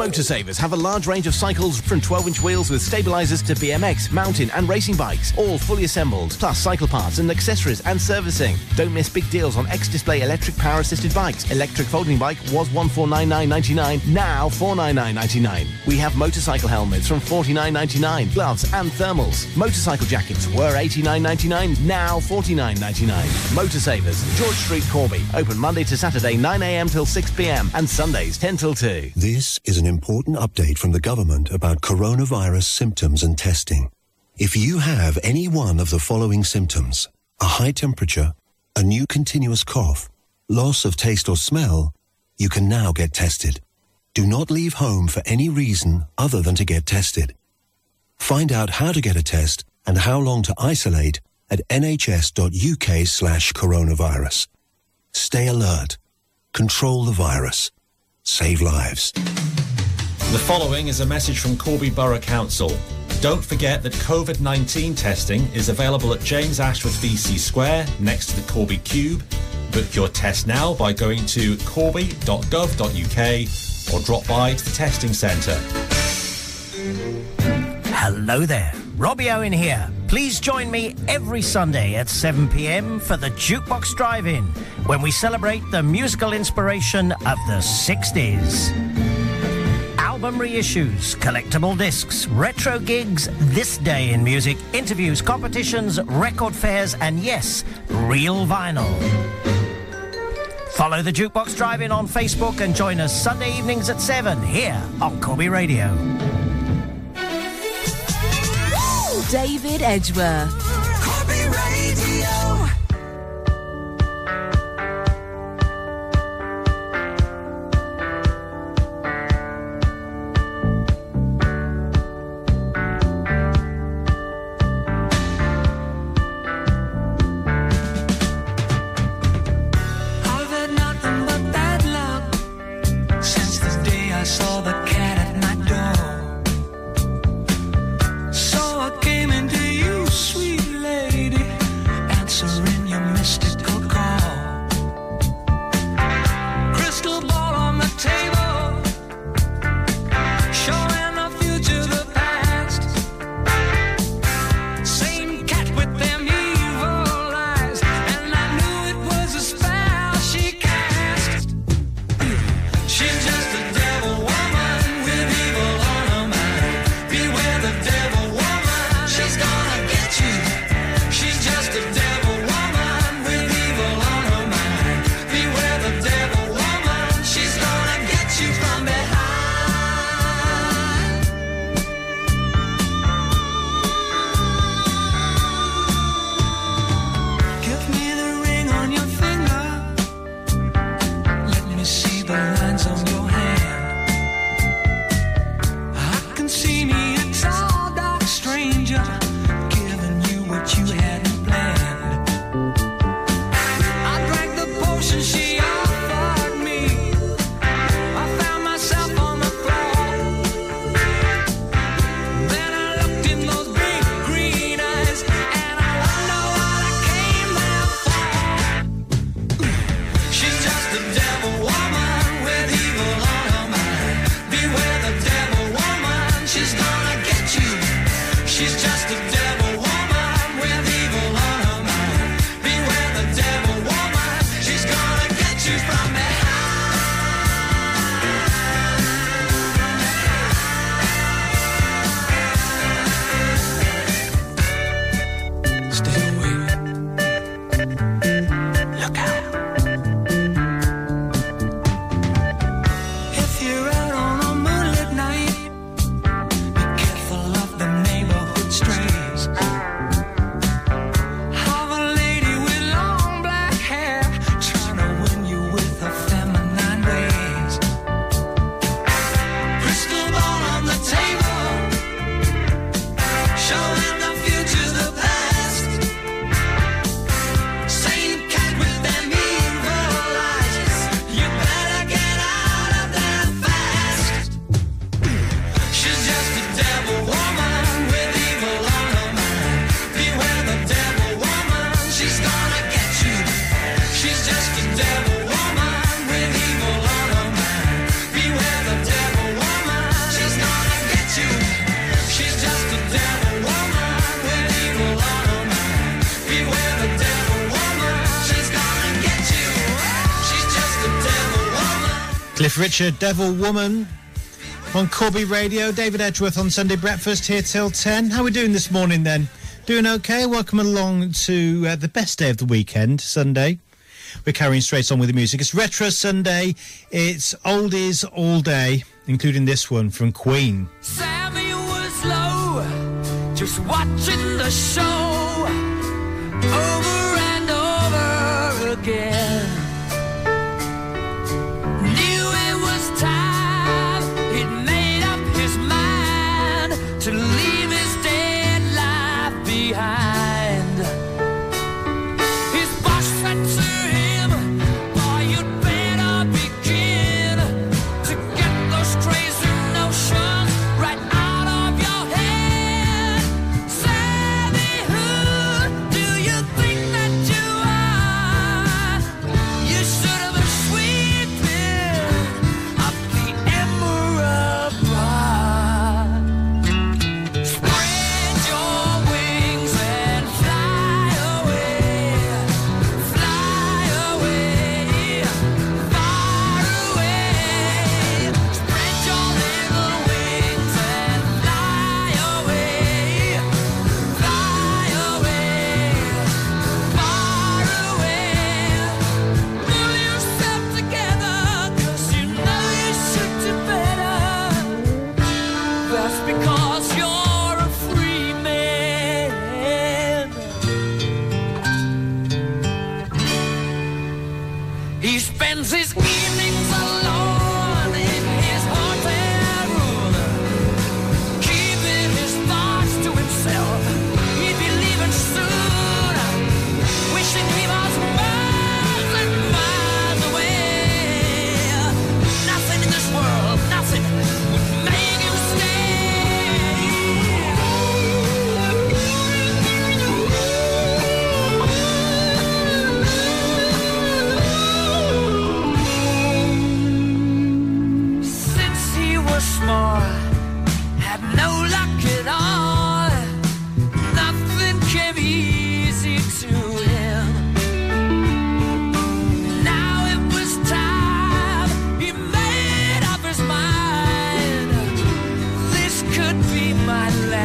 Motorsavers have a large range of cycles from 12-inch wheels with stabilizers to BMX, mountain and racing bikes, all fully assembled, plus cycle parts and accessories and servicing. Don't miss big deals on X-Display electric power-assisted bikes. Electric folding bike was 1499.99, now 499.99. We have motorcycle helmets from 49.99, gloves and thermals. Motorcycle jackets were 89.99, now 49.99. Motorsavers, George Street, Corby. Open Monday to Saturday 9am till 6pm and Sundays 10 till 2. This is an important update from the government about coronavirus symptoms and testing. If you have any one of the following symptoms, a high temperature, a new continuous cough, loss of taste or smell, you can now get tested. Do not leave home for any reason other than to get tested. Find out how to get a test and how long to isolate at nhs.uk slash coronavirus. Stay alert. Control the virus. Save lives. The following is a message from Corby Borough Council. Don't forget that COVID 19 testing is available at James Ashworth VC Square next to the Corby Cube. Book your test now by going to corby.gov.uk or drop by to the testing centre. Hello there, Robbie Owen here. Please join me every Sunday at 7 pm for the Jukebox Drive In, when we celebrate the musical inspiration of the 60s. Album reissues, collectible discs, retro gigs, this day in music, interviews, competitions, record fairs, and yes, real vinyl. Follow the Jukebox Drive In on Facebook and join us Sunday evenings at 7 here on Corby Radio. David Edgeworth. Richard Devil Woman on Corby Radio. David Edgeworth on Sunday Breakfast here till 10. How are we doing this morning then? Doing okay? Welcome along to uh, the best day of the weekend, Sunday. We're carrying straight on with the music. It's Retro Sunday, it's oldies all day, including this one from Queen. Sammy was low, just watching the show over and over again.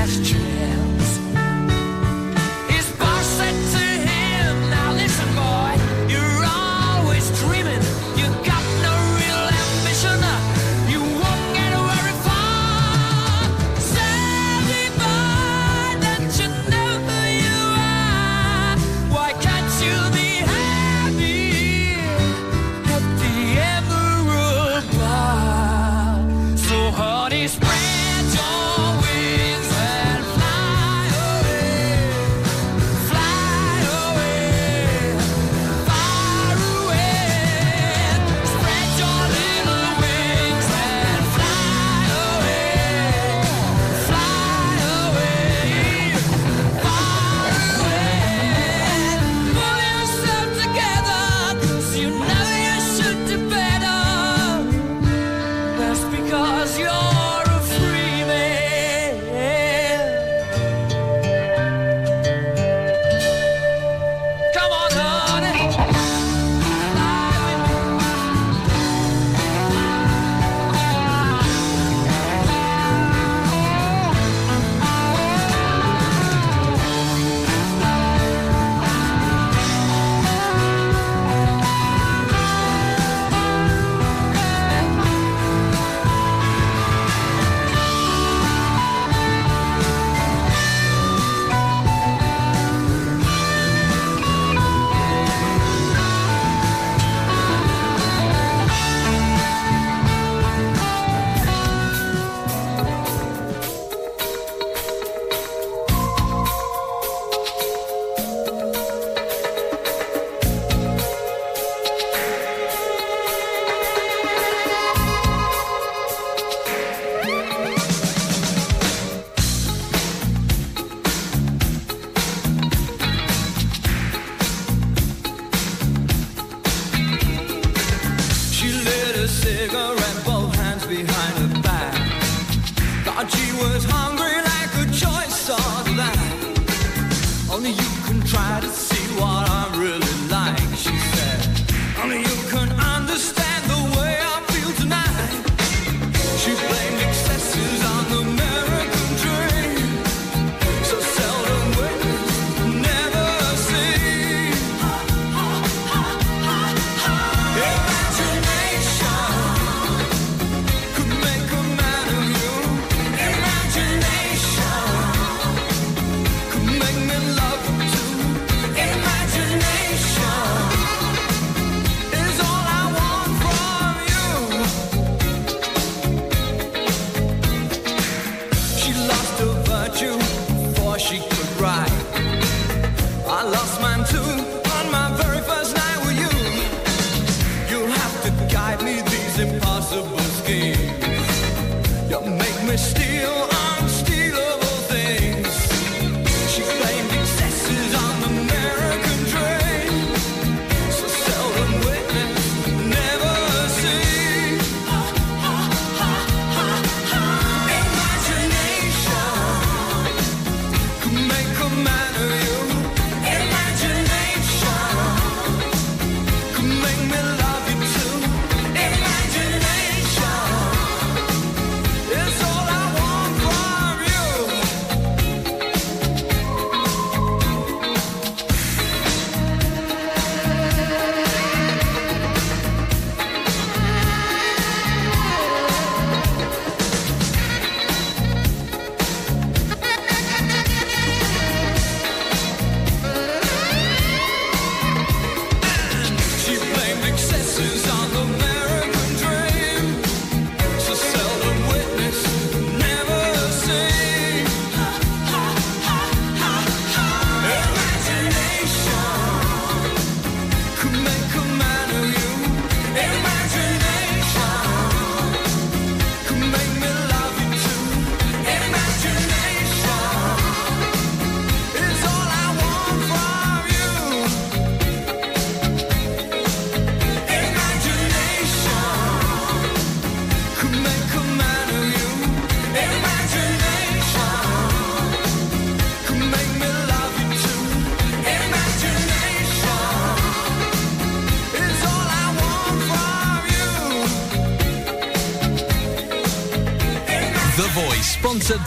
last trip.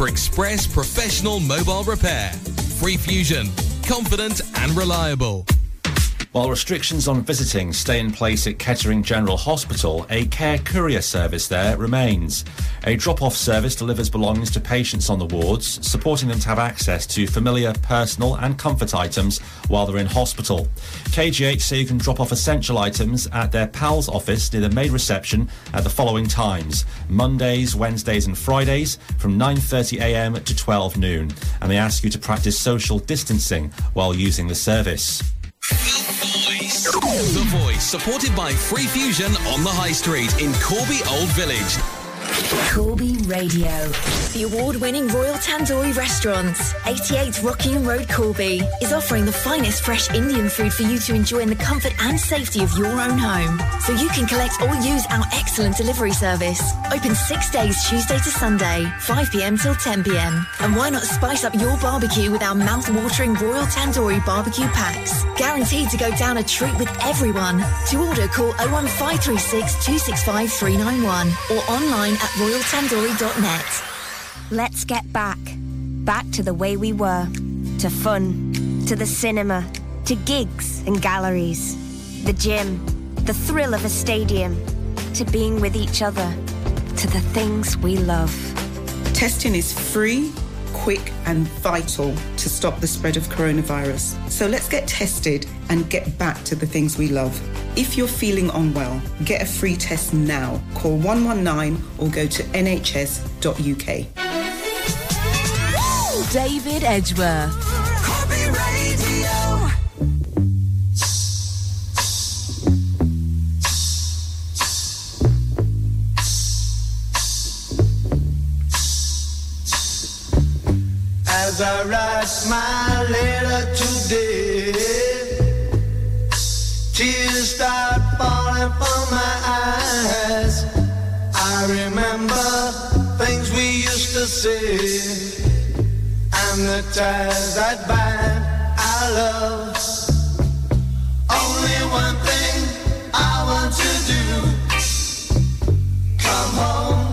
for express professional mobile repair. Free Fusion, confident and reliable. While restrictions on visiting stay in place at Kettering General Hospital, a care courier service there remains. A drop off service delivers belongings to patients on the wards, supporting them to have access to familiar, personal, and comfort items while they're in hospital. KGH say you can drop off essential items at their PALS office near the main reception at the following times Mondays, Wednesdays, and Fridays from 9.30am to 12 noon. And they ask you to practice social distancing while using the service. The Voice, supported by Free Fusion on the High Street in Corby Old Village. Corby Radio. The award-winning Royal Tandoori Restaurant, 88 Rockingham Road, Corby, is offering the finest fresh Indian food for you to enjoy in the comfort and safety of your own home. So you can collect or use our excellent delivery service. Open six days, Tuesday to Sunday, 5 p.m. till 10 p.m. And why not spice up your barbecue with our mouth-watering Royal Tandoori barbecue packs? Guaranteed to go down a treat with everyone. To order, call 01536 265 391 or online at royaltandoori.net. Let's get back. Back to the way we were. To fun. To the cinema. To gigs and galleries. The gym. The thrill of a stadium. To being with each other. To the things we love. Testing is free, quick, and vital to stop the spread of coronavirus. So let's get tested and get back to the things we love. If you're feeling unwell, get a free test now. Call 119 or go to nhs.uk. David Edgeworth. As I write my letter today, tears start falling from my eyes. I remember things we used to say, and the ties that bind our love. Only one thing I want to do: come home.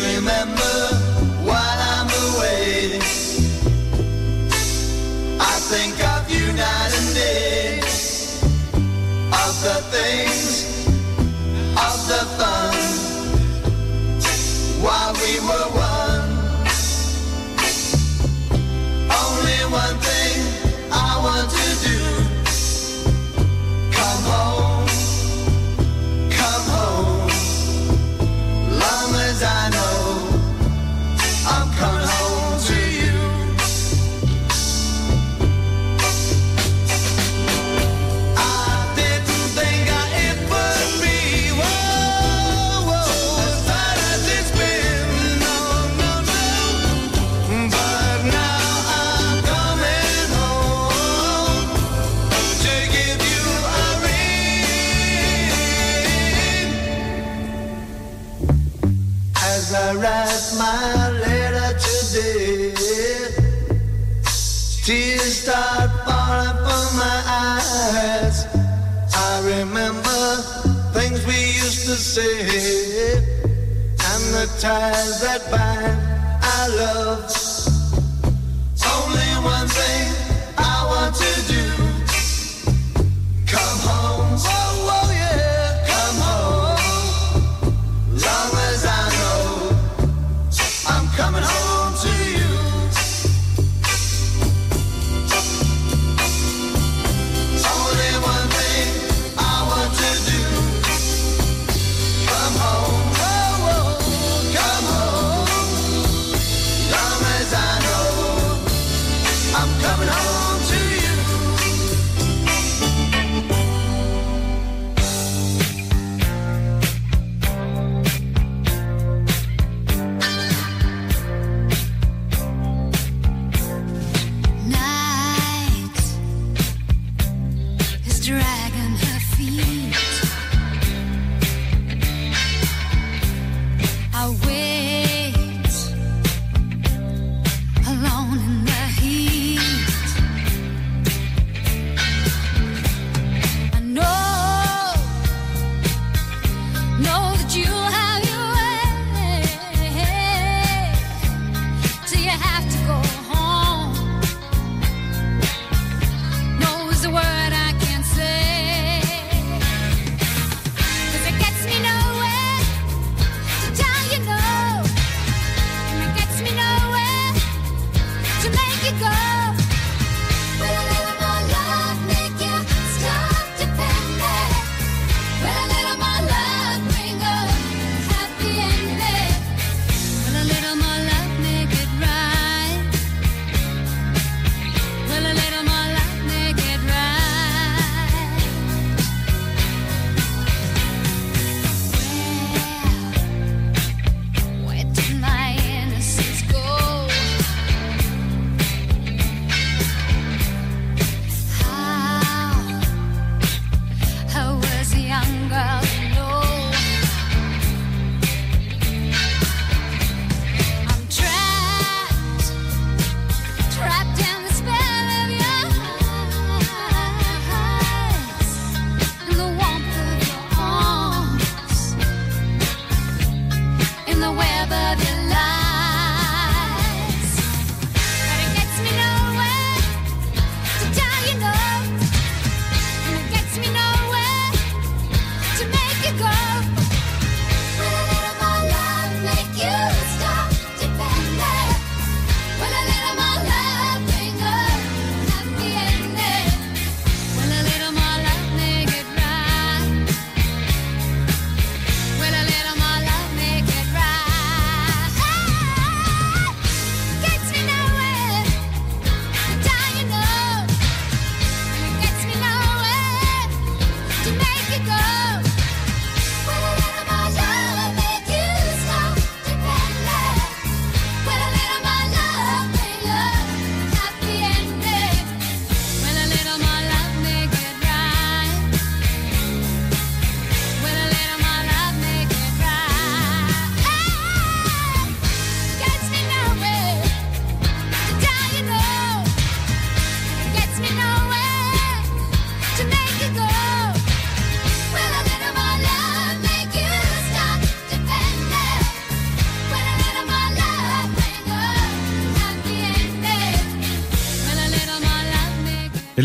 Remember while I'm away. I think of you night and day, of the things, of the fun, while we were one. Only one thing I want to do. Come home, come home. Long as I know my letter today, tears start falling from my eyes. I remember things we used to say and the ties that bind our love. Only one thing I want to do.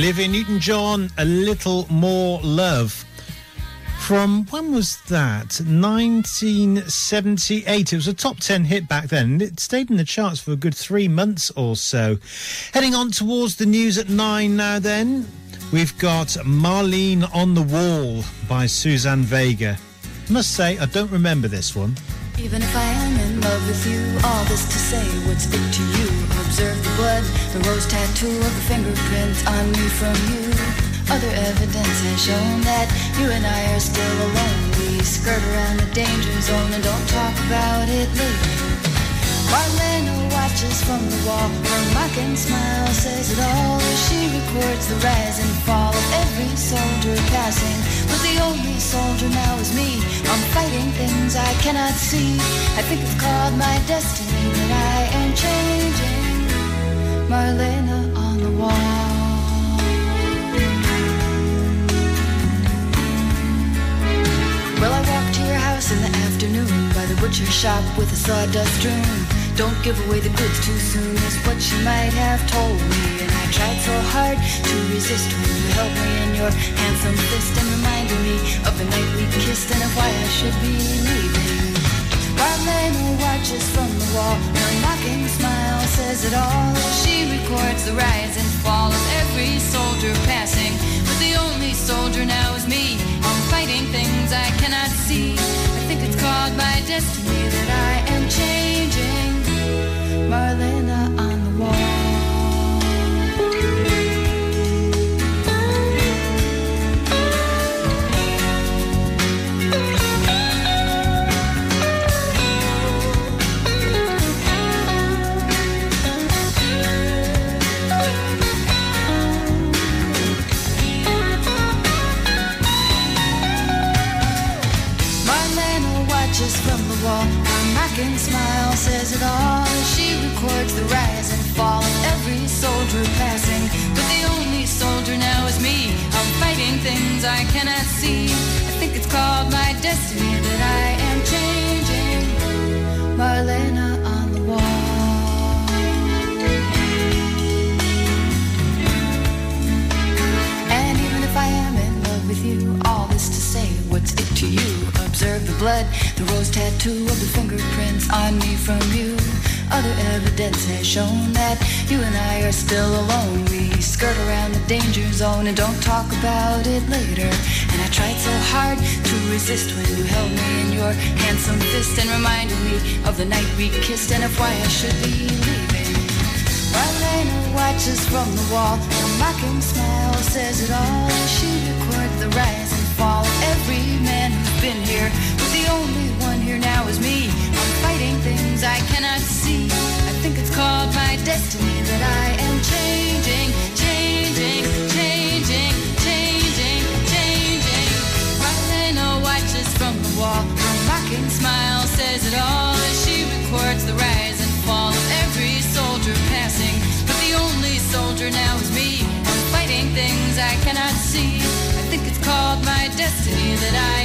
Olivia Newton John, A Little More Love. From when was that? 1978. It was a top 10 hit back then. and It stayed in the charts for a good three months or so. Heading on towards the news at nine now, then. We've got Marlene on the Wall by Suzanne Vega. Must say, I don't remember this one. Even if I am in love with you, all this to say, to you? Observe the blood, the rose tattoo of the fingerprints on me from you. Other evidence has shown that you and I are still alone. We skirt around the danger zone and don't talk about it later. Marlena watches from the wall, her mocking smile says it all as she records the rise and fall of every soldier passing. But the only soldier now is me. I'm fighting things I cannot see. I think it's called my destiny that I am changing. Marlena on the wall. Well, I walked to your house in the afternoon by the butcher shop with a sawdust strewn. Don't give away the goods too soon is what she might have told me. And I tried so hard to resist when you held me in your handsome fist and reminded me of the night we kissed and of why I should be leaving. Marlena watches from the wall, her mocking smile says it all. She records the rise and fall of every soldier passing. But the only soldier now is me. I'm fighting things I cannot see. I think it's called my destiny that I am changing. Marlena Mocking smile says it all. She records the rise and fall of every soldier passing. But the only soldier now is me. I'm fighting things I cannot see. I think it's called my destiny that I am changing. Marlena on the wall. And even if I am in love with you, all this to say, what's it to you? Blood, the rose tattoo of the fingerprints on me from you. Other evidence has shown that you and I are still alone. We skirt around the danger zone and don't talk about it later. And I tried so hard to resist when you held me in your handsome fist and reminded me of the night we kissed and of why I should be leaving. Marlena watches from the wall. Her mocking smile says it all. She records the rise and fall of every man who's been here. Only one here now is me. I'm fighting things I cannot see. I think it's called my destiny that I am changing, changing, changing, changing, changing. Marlena watches from the wall. Her mocking smile says it all as she records the rise and fall of every soldier passing. But the only soldier now is me. I'm fighting things I cannot see. I think it's called my destiny that I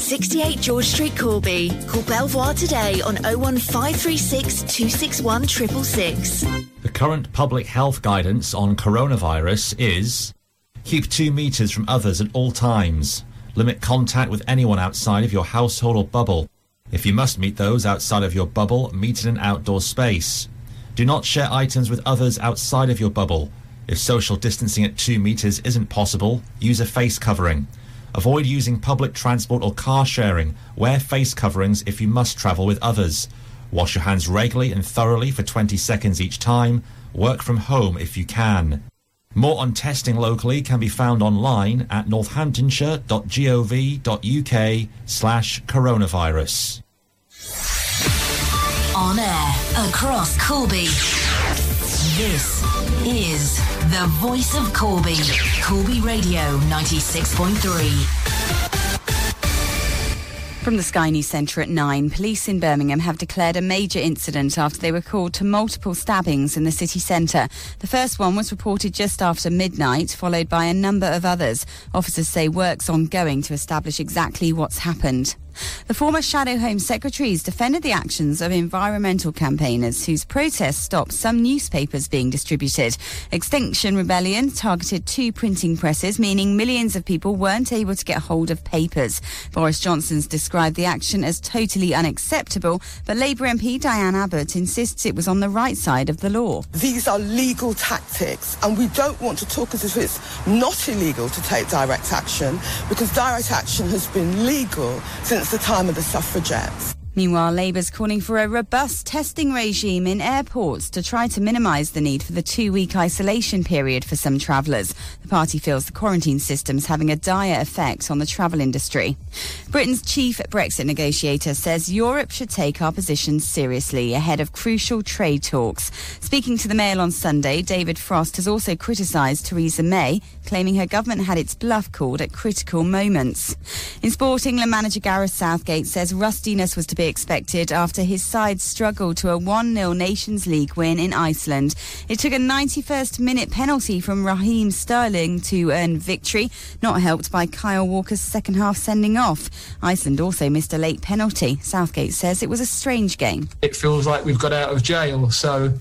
68 George Street, Corby. Call Belvoir today on 01536 261 666. The current public health guidance on coronavirus is keep two metres from others at all times. Limit contact with anyone outside of your household or bubble. If you must meet those outside of your bubble, meet in an outdoor space. Do not share items with others outside of your bubble. If social distancing at two metres isn't possible, use a face covering. Avoid using public transport or car sharing. Wear face coverings if you must travel with others. Wash your hands regularly and thoroughly for 20 seconds each time. Work from home if you can. More on testing locally can be found online at northamptonshire.gov.uk slash coronavirus. On air across Corby. This is the voice of Corby. Corby Radio 96.3. From the Sky News Centre at 9, police in Birmingham have declared a major incident after they were called to multiple stabbings in the city centre. The first one was reported just after midnight, followed by a number of others. Officers say work's ongoing to establish exactly what's happened. The former Shadow Home secretaries defended the actions of environmental campaigners whose protests stopped some newspapers being distributed. Extinction Rebellion targeted two printing presses, meaning millions of people weren't able to get hold of papers. Boris Johnson's described the action as totally unacceptable, but Labour MP Diane Abbott insists it was on the right side of the law. These are legal tactics, and we don't want to talk as if it's not illegal to take direct action because direct action has been legal since the time of the suffragettes. Meanwhile, Labour's calling for a robust testing regime in airports to try to minimise the need for the two week isolation period for some travellers. The party feels the quarantine system's having a dire effect on the travel industry. Britain's chief Brexit negotiator says Europe should take our position seriously ahead of crucial trade talks. Speaking to the Mail on Sunday, David Frost has also criticised Theresa May, claiming her government had its bluff called at critical moments. In sport, England manager Gareth Southgate says rustiness was to be expected after his side struggled to a 1 0 Nations League win in Iceland. It took a 91st minute penalty from Raheem Sterling to earn victory, not helped by Kyle Walker's second half sending off. Iceland also missed a late penalty. Southgate says it was a strange game. it feels like we've got out of jail. So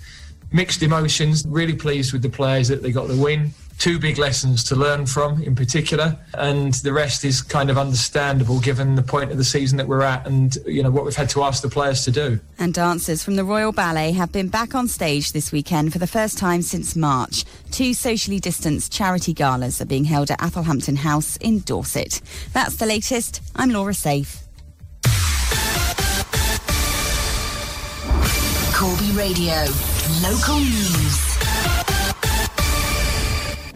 mixed emotions. Really pleased with the players that they got the win. Two big lessons to learn from, in particular, and the rest is kind of understandable given the point of the season that we're at, and you know what we've had to ask the players to do. And dancers from the Royal Ballet have been back on stage this weekend for the first time since March. Two socially distanced charity galas are being held at Athelhampton House in Dorset. That's the latest. I'm Laura Safe. Corby Radio. Local news.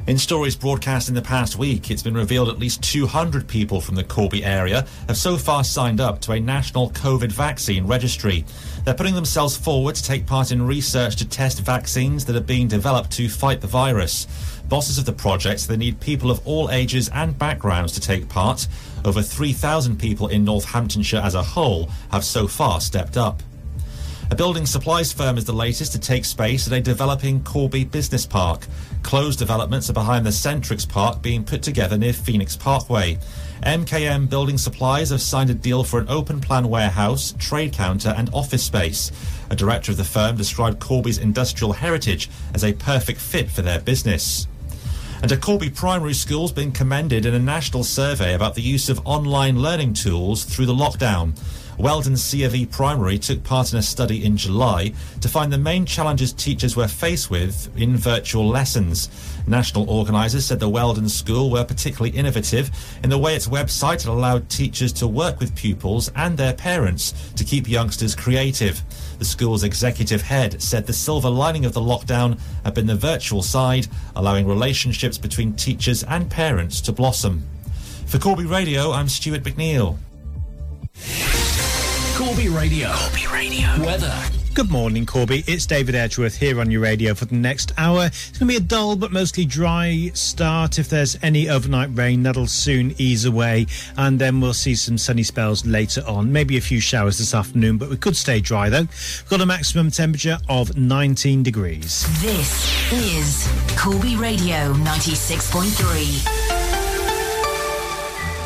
In stories broadcast in the past week, it's been revealed at least 200 people from the Corby area have so far signed up to a national COVID vaccine registry. They're putting themselves forward to take part in research to test vaccines that are being developed to fight the virus. Bosses of the project say they need people of all ages and backgrounds to take part. Over 3,000 people in Northamptonshire as a whole have so far stepped up. A building supplies firm is the latest to take space at a developing Corby Business Park. Closed developments are behind the Centrix Park being put together near Phoenix Parkway. MKM Building Supplies have signed a deal for an open plan warehouse, trade counter, and office space. A director of the firm described Corby's industrial heritage as a perfect fit for their business. And a Corby primary school's been commended in a national survey about the use of online learning tools through the lockdown. Weldon C of E Primary took part in a study in July to find the main challenges teachers were faced with in virtual lessons. National organisers said the Weldon School were particularly innovative in the way its website allowed teachers to work with pupils and their parents to keep youngsters creative. The school's executive head said the silver lining of the lockdown had been the virtual side, allowing relationships between teachers and parents to blossom. For Corby Radio, I'm Stuart McNeil. Corby Radio. Corby Radio. Weather. Good morning, Corby. It's David Edgeworth here on your radio for the next hour. It's going to be a dull but mostly dry start. If there's any overnight rain, that'll soon ease away, and then we'll see some sunny spells later on. Maybe a few showers this afternoon, but we could stay dry though. We've got a maximum temperature of 19 degrees. This is Corby Radio 96.3.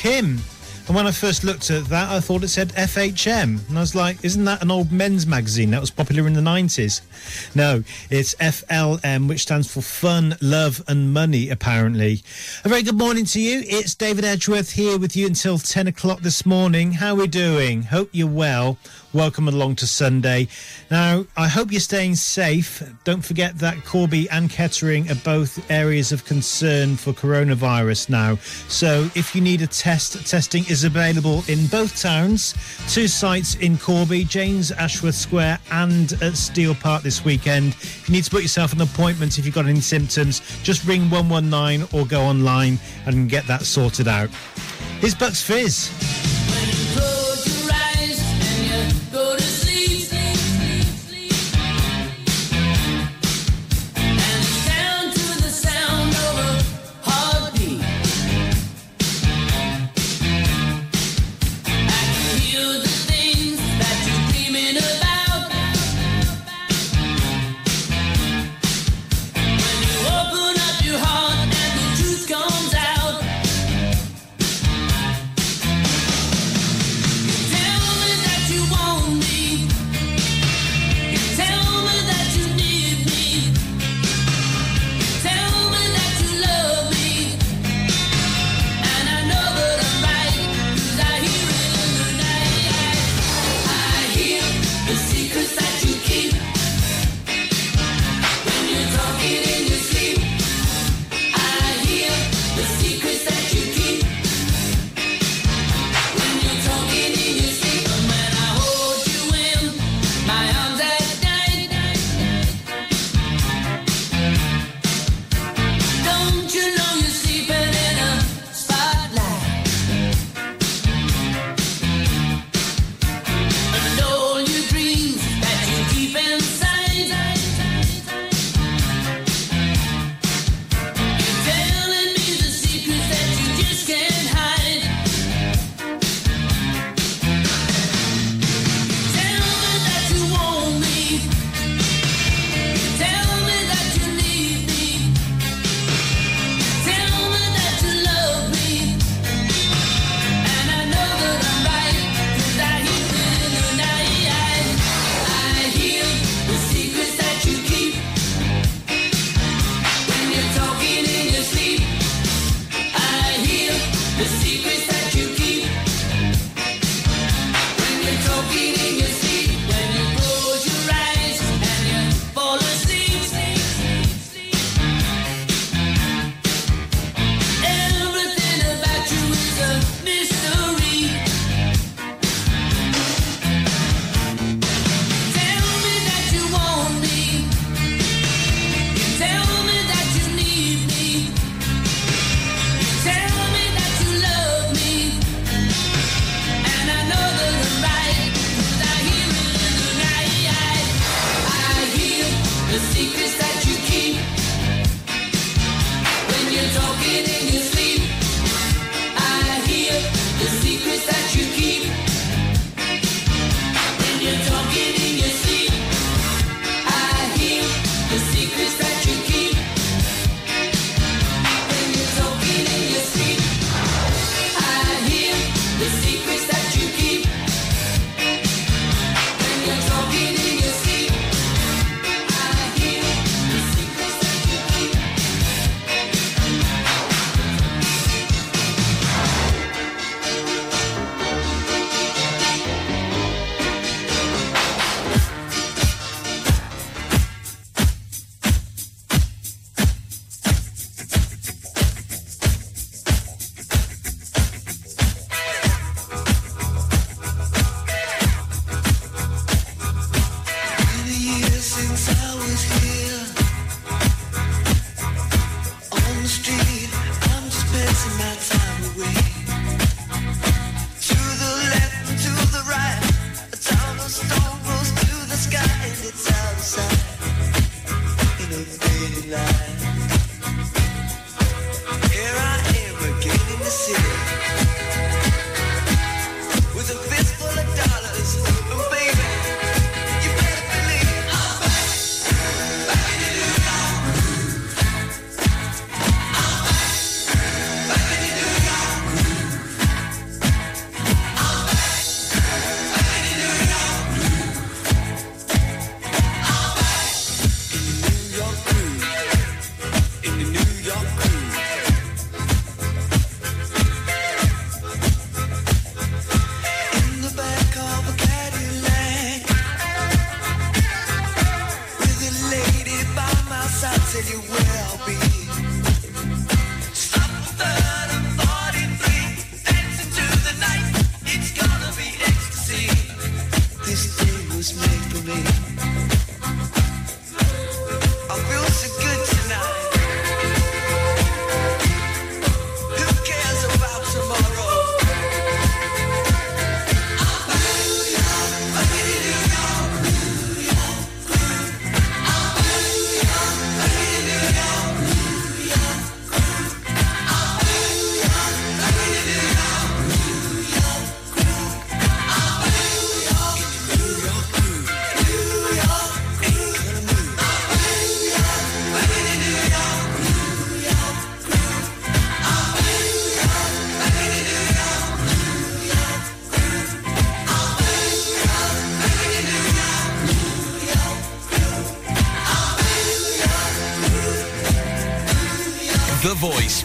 Kim. And when I first looked at that, I thought it said FHM. And I was like, isn't that an old men's magazine that was popular in the 90s? No, it's FLM, which stands for Fun, Love and Money, apparently. A very good morning to you. It's David Edgeworth here with you until 10 o'clock this morning. How are we doing? Hope you're well. Welcome along to Sunday. Now, I hope you're staying safe don't forget that Corby and Kettering are both areas of concern for coronavirus now. So if you need a test, testing is available in both towns. Two sites in Corby, James Ashworth Square and at Steel Park this weekend. If you need to book yourself an appointment if you've got any symptoms, just ring 119 or go online and get that sorted out. Here's Bucks Fizz.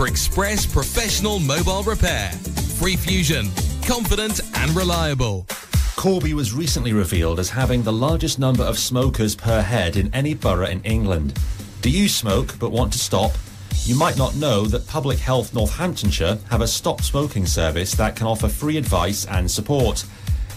for express professional mobile repair. Free Fusion, confident and reliable. Corby was recently revealed as having the largest number of smokers per head in any borough in England. Do you smoke but want to stop? You might not know that Public Health Northamptonshire have a stop smoking service that can offer free advice and support.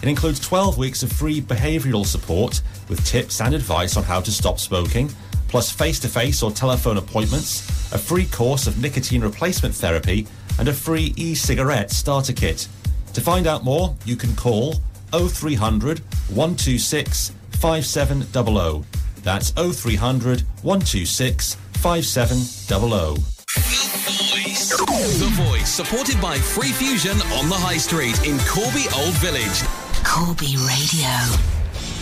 It includes 12 weeks of free behavioural support with tips and advice on how to stop smoking, plus face to face or telephone appointments, a free course of nicotine replacement therapy, and a free e cigarette starter kit. To find out more, you can call 0300 126 5700. That's 0300 126 5700. The Voice, supported by Free Fusion on the High Street in Corby Old Village. Corby Radio.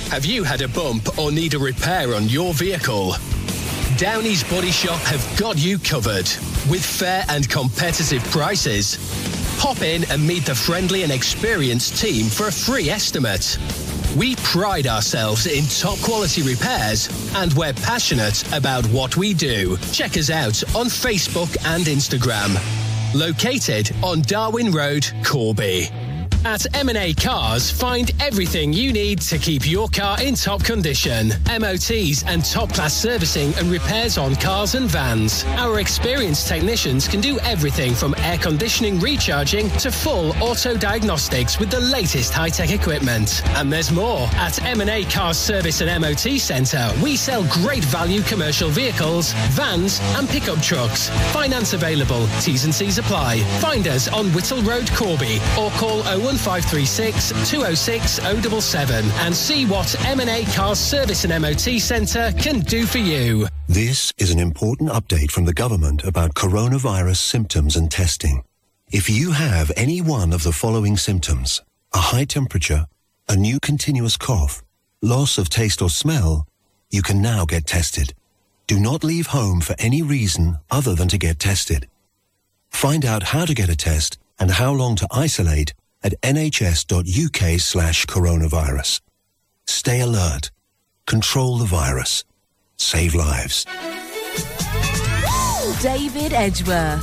Have you had a bump or need a repair on your vehicle? Downey's Body Shop have got you covered with fair and competitive prices. Pop in and meet the friendly and experienced team for a free estimate. We pride ourselves in top quality repairs and we're passionate about what we do. Check us out on Facebook and Instagram. Located on Darwin Road, Corby. At M&A Cars, find everything you need to keep your car in top condition. MOTs and top-class servicing and repairs on cars and vans. Our experienced technicians can do everything from air conditioning recharging to full auto diagnostics with the latest high-tech equipment. And there's more. At M&A Cars Service and MOT Centre, we sell great value commercial vehicles, vans and pickup trucks. Finance available. T's and C's apply. Find us on Whittle Road, Corby or call 01536 206 077 and see what M&A Cars Service and MOT Centre can do for you. This is an important update from the government about coronavirus symptoms and testing. If you have any one of the following symptoms, a high temperature, a new continuous cough, loss of taste or smell, you can now get tested. Do not leave home for any reason other than to get tested. Find out how to get a test and how long to isolate at nhs.uk slash coronavirus. Stay alert. Control the virus. Save lives. David Edgeworth.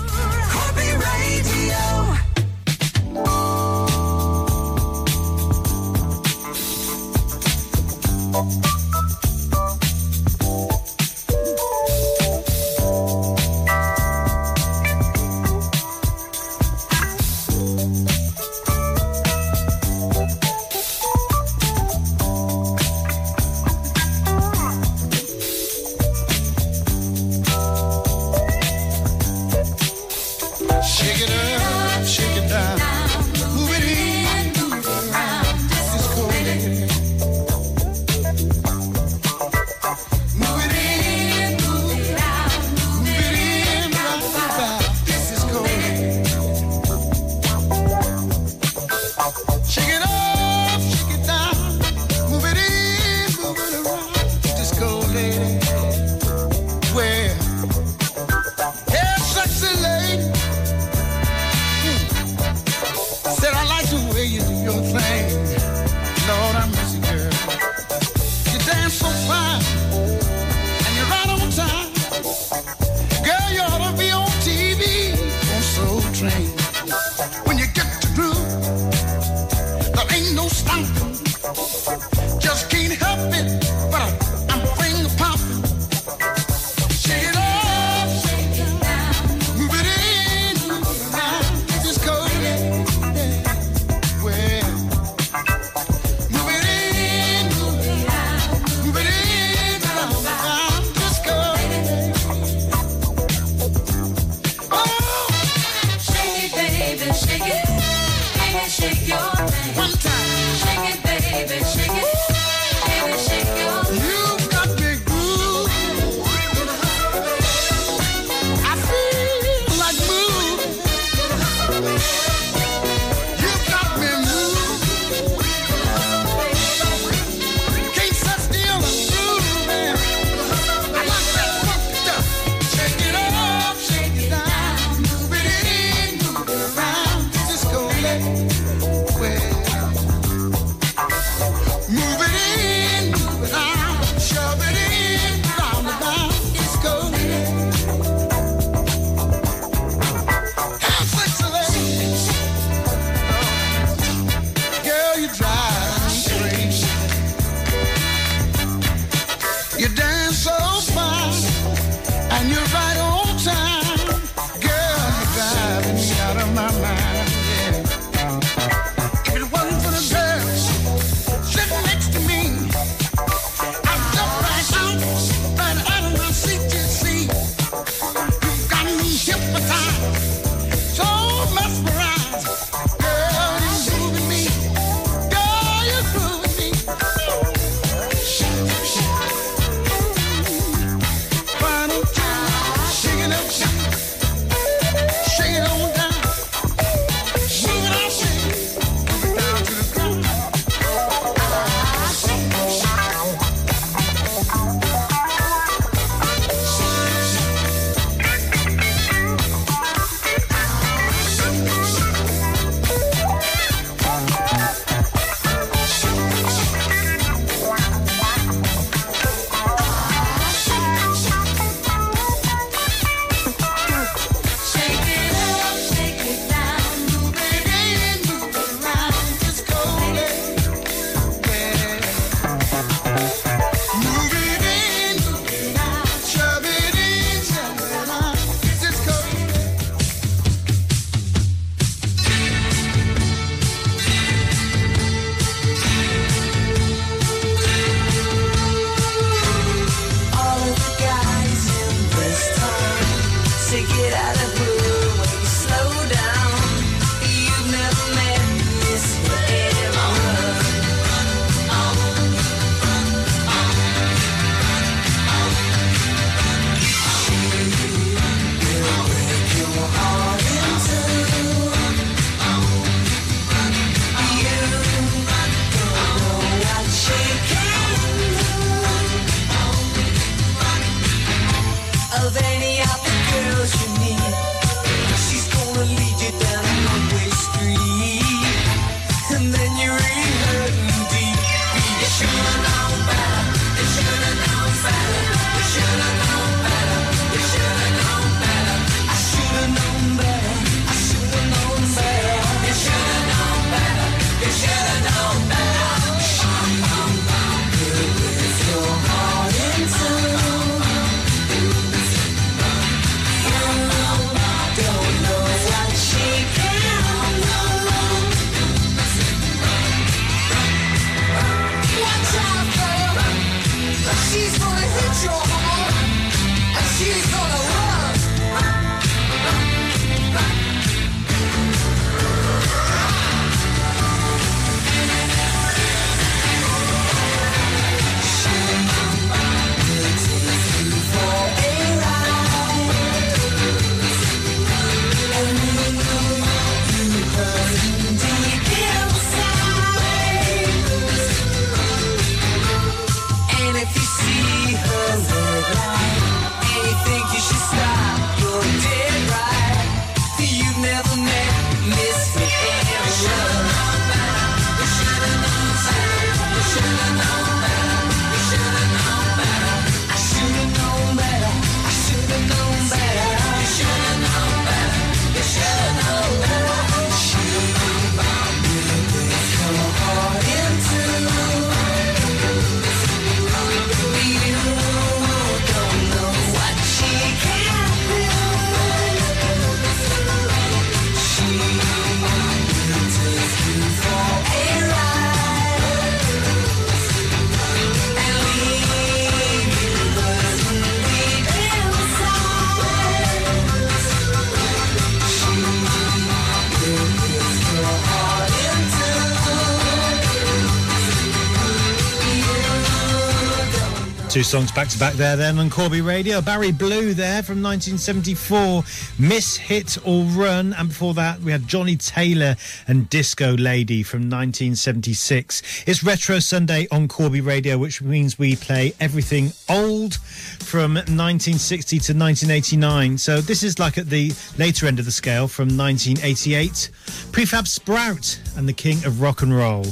Two songs back to back there then on Corby Radio. Barry Blue there from 1974, Miss Hit or Run. And before that, we had Johnnie Taylor and Disco Lady from 1976. It's Retro Sunday on Corby Radio, which means we play everything old from 1960 to 1989. So this is like at the later end of the scale from 1988. Prefab Sprout and the King of Rock and Roll.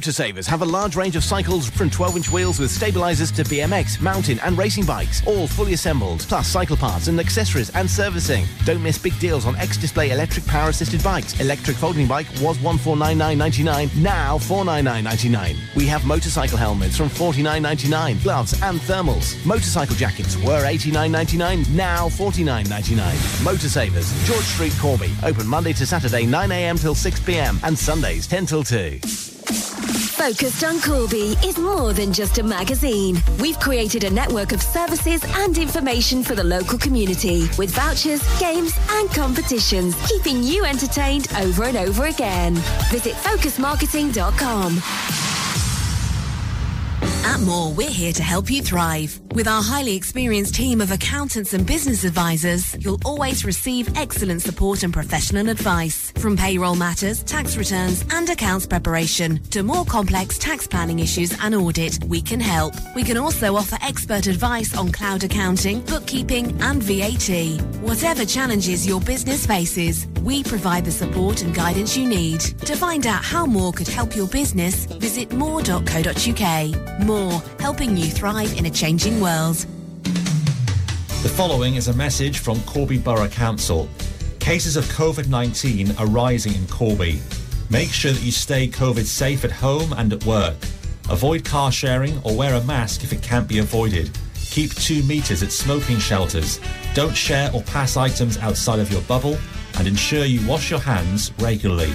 Motorsavers have a large range of cycles from 12-inch wheels with stabilizers to BMX, mountain and racing bikes, all fully assembled, plus cycle parts and accessories and servicing. Don't miss big deals on X-Display electric power-assisted bikes. Electric folding bike was 1499.99, now 499.99. We have motorcycle helmets from 49.99, gloves and thermals. Motorcycle jackets were 89.99, now 49.99. Motorsavers, George Street, Corby. Open Monday to Saturday 9am till 6pm and Sundays 10 till 2. Focused on Corby is more than just a magazine. We've created a network of services and information for the local community with vouchers, games, and competitions, keeping you entertained over and over again. Visit focusmarketing.com. At Moore, we're here to help you thrive. With our highly experienced team of accountants and business advisors, you'll always receive excellent support and professional advice. From payroll matters, tax returns, and accounts preparation to more complex tax planning issues and audit, we can help. We can also offer expert advice on cloud accounting, bookkeeping, and VAT. Whatever challenges your business faces, we provide the support and guidance you need. To find out how Moore could help your business, visit more.co.uk. Moore, helping you thrive in a changing world. The following is a message from Corby Borough Council. Cases of COVID 19 are rising in Corby. Make sure that you stay COVID safe at home and at work. Avoid car sharing or wear a mask if it can't be avoided. Keep two metres at smoking shelters. Don't share or pass items outside of your bubble. And ensure you wash your hands regularly.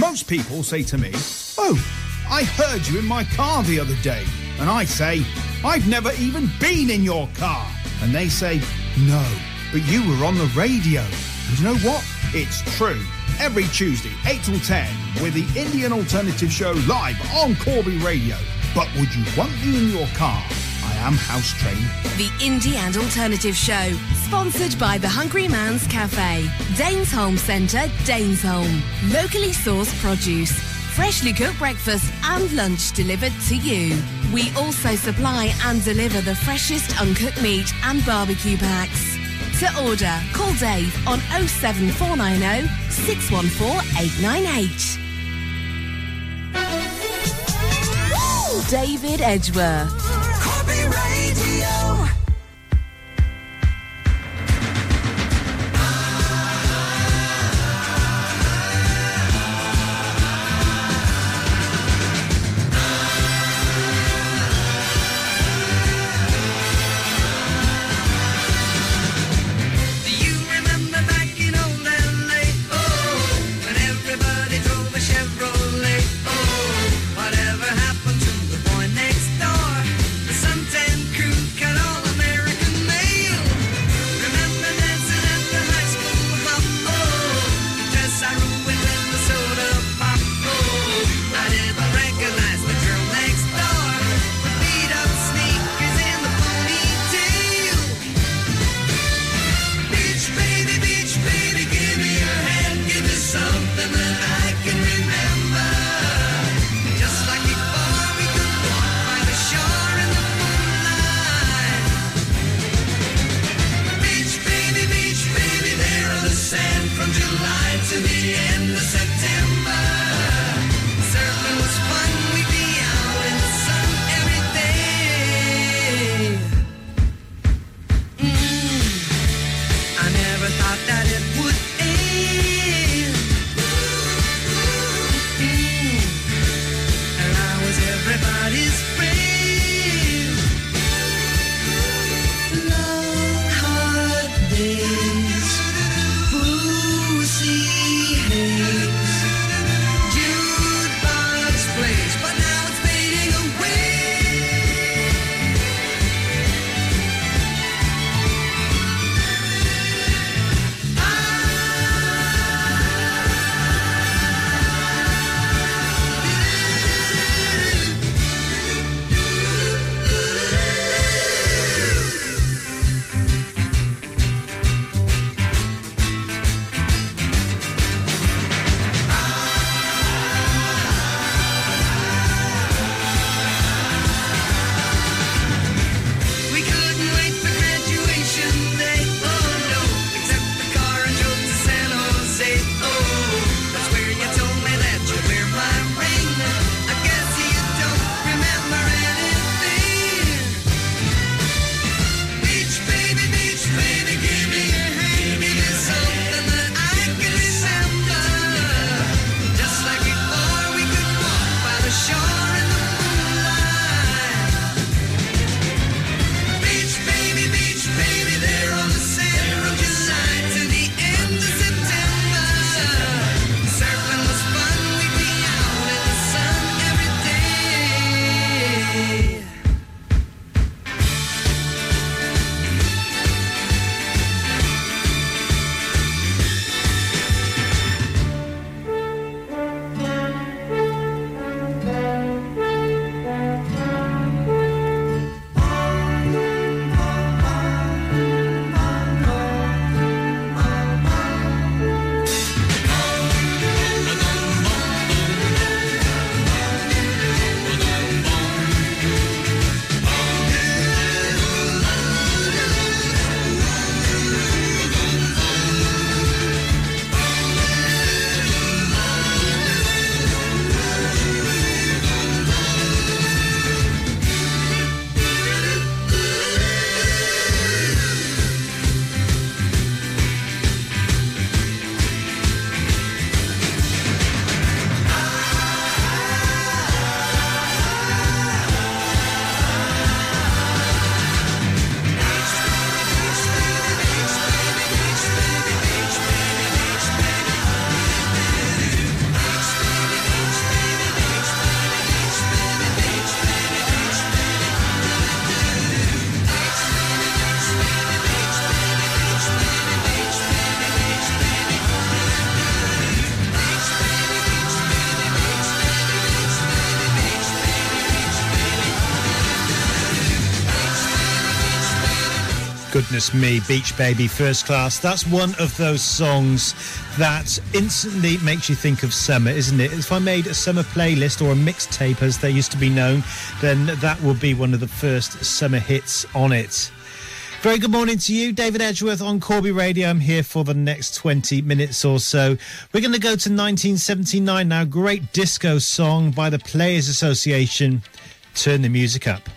Most people say to me, Oh, I heard you in my car the other day. And I say, I've never even been in your car. And they say, No, but you were on the radio. And you know what? It's true. Every Tuesday, 8 till 10, with the Indie and Alternative Show live on Corby Radio. But would you want me in your car? I am house trained. The Indie and Alternative Show, sponsored by the Hungry Man's Cafe, Danesholme Centre, Danesholme. Locally sourced produce, freshly cooked breakfast and lunch delivered to you. We also supply and deliver the freshest uncooked meat and barbecue packs. To order, call Dave on 07490 614 898. David Edgeworth. Goodness me, Beach Baby First Class. That's one of those songs that instantly makes you think of summer, isn't it? If I made a summer playlist or a mixtape as they used to be known, then that will be one of the first summer hits on it. Very good morning to you, David Edgeworth on Corby Radio. I'm here for the next 20 minutes or so. We're going to go to 1979 now. Great disco song by the Players Association. Turn the music up.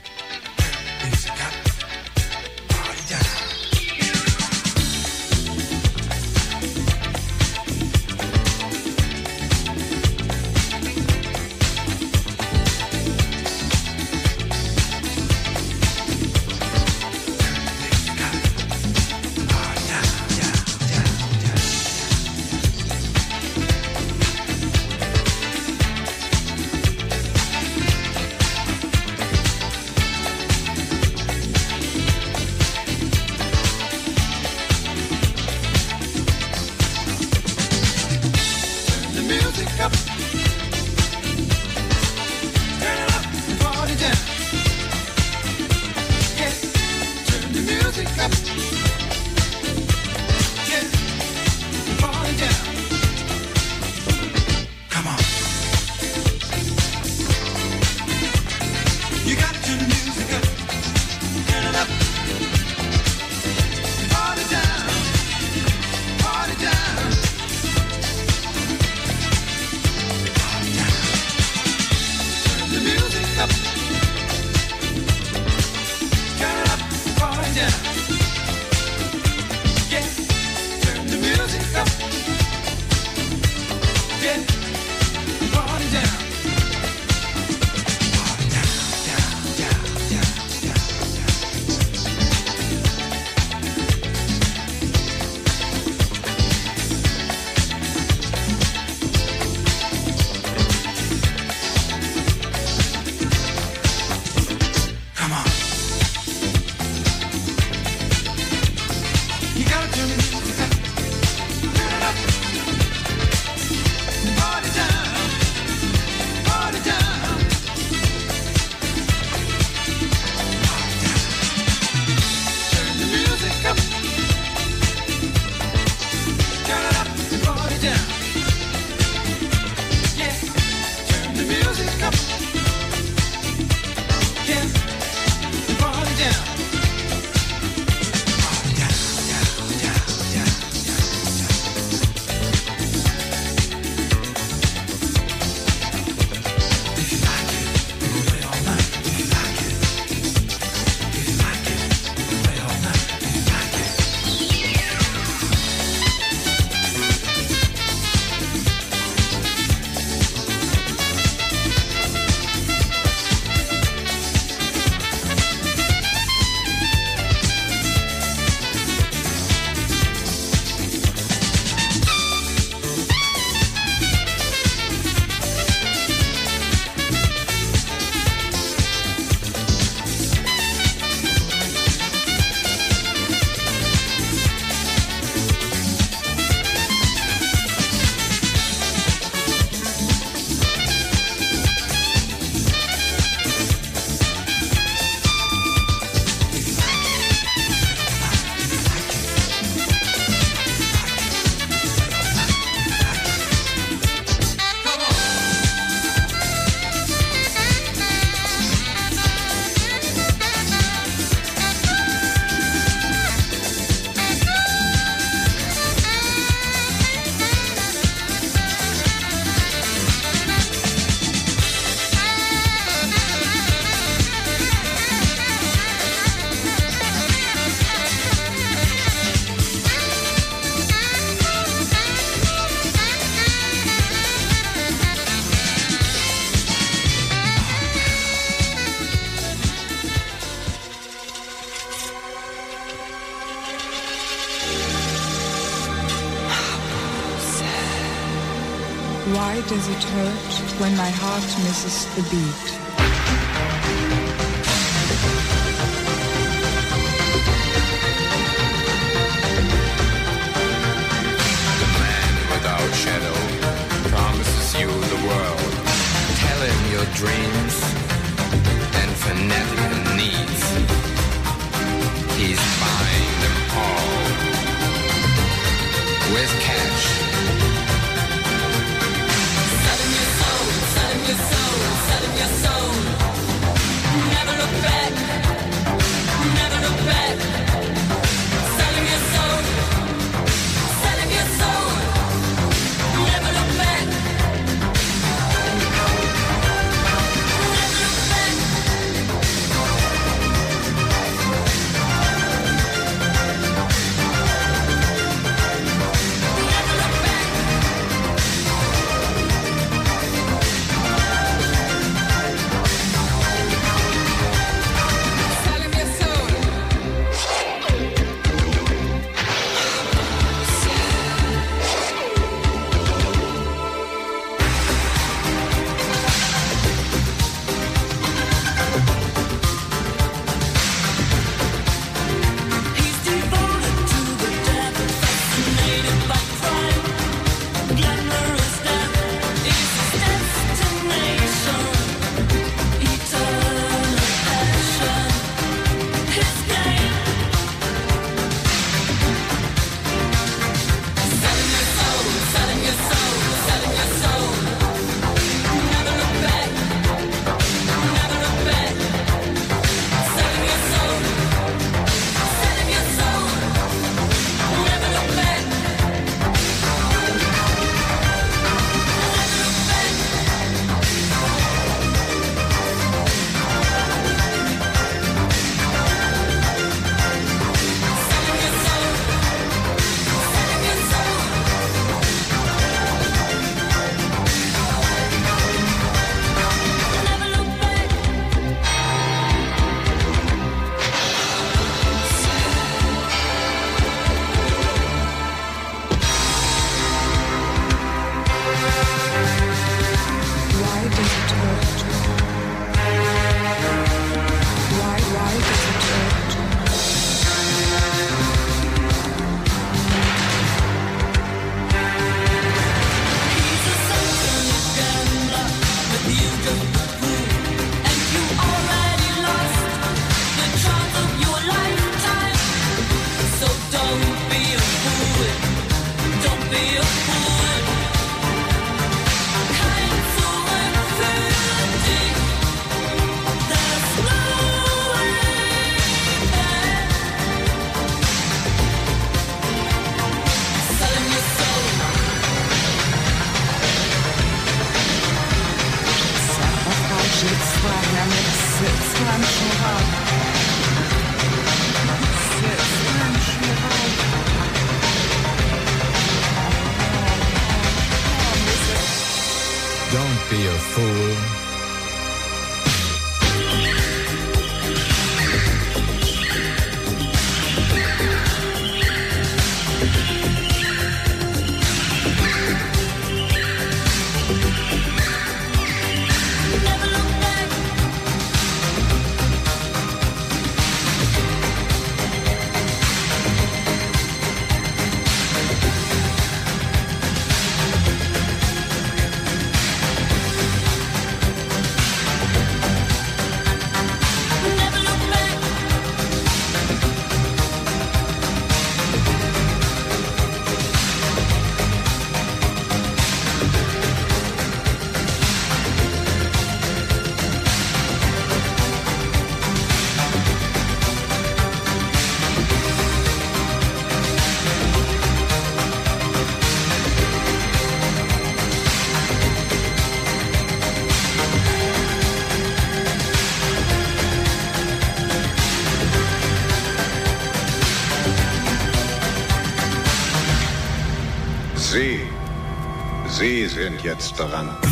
Heart is the beat?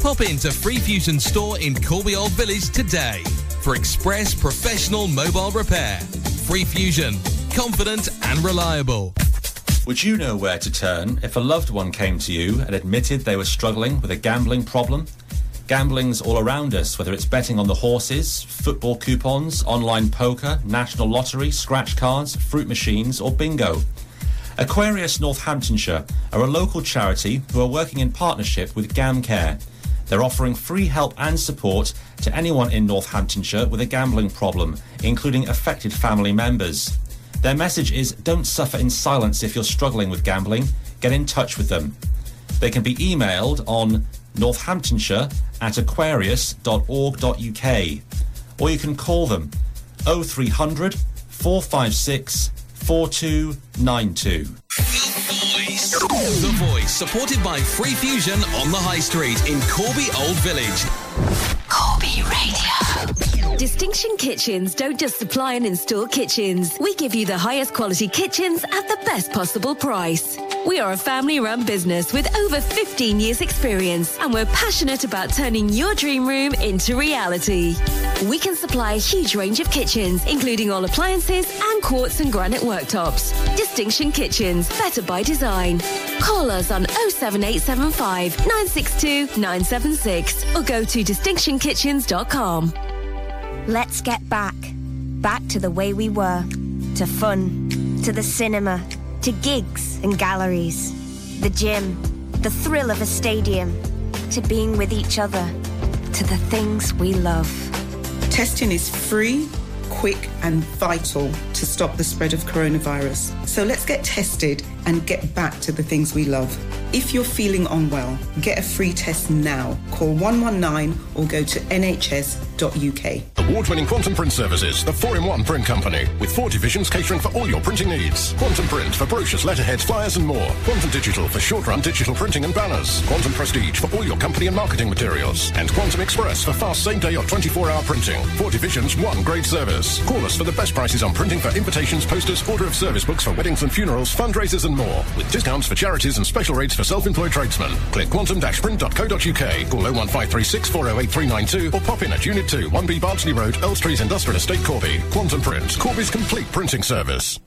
Pop into Free Fusion store in Corby Old Village today for express professional mobile repair. Free Fusion, confident and reliable. Would you know where to turn if a loved one came to you and admitted they were struggling with a gambling problem? Gambling's all around us, whether it's betting on the horses, football coupons, online poker, national lottery, scratch cards, fruit machines, or bingo. Aquarius Northamptonshire are a local charity who are working in partnership with GamCare. They're offering free help and support to anyone in Northamptonshire with a gambling problem, including affected family members. Their message is don't suffer in silence if you're struggling with gambling. Get in touch with them. They can be emailed on northamptonshire at aquarius.org.uk or you can call them 0300 456 4292. The Voice, supported by Free Fusion on the High Street in Corby Old Village. Distinction Kitchens don't just supply and install kitchens. We give you the highest quality kitchens at the best possible price. We are a family run business with over 15 years experience and we're passionate about turning your dream room into reality. We can supply a huge range of kitchens, including all appliances and quartz and granite worktops. Distinction Kitchens, better by design. Call us on 07875 962 976 or go to distinctionkitchens.com. Let's get back. Back to the way we were. To fun. To the cinema. To gigs and galleries. The gym. The thrill of a stadium. To being with each other. To the things we love. Testing is free, quick, and vital to stop the spread of coronavirus. So let's get tested and get back to the things we love. If you're feeling unwell, get a free test now. Call 119 or go to nhs.uk. Award-winning Quantum Print Services, the four-in-one print company, with four divisions catering for all your printing needs. Quantum Print for brochures, letterheads, flyers and more. Quantum Digital for short-run digital printing and banners. Quantum Prestige for all your company and marketing materials. And Quantum Express for fast same-day or 24-hour printing. Four divisions, one great service. Call us for the best prices on printing for invitations, posters, order of service books for weddings and funerals, fundraisers and more. With discounts for charities and special rates for self-employed tradesmen. Click quantum-print.co.uk. Call 01536 408 392 or pop in at Unit 2, 1B Bardsley Road, Earlstrees Industrial Estate, Corby. Quantum Print, Corby's complete printing service.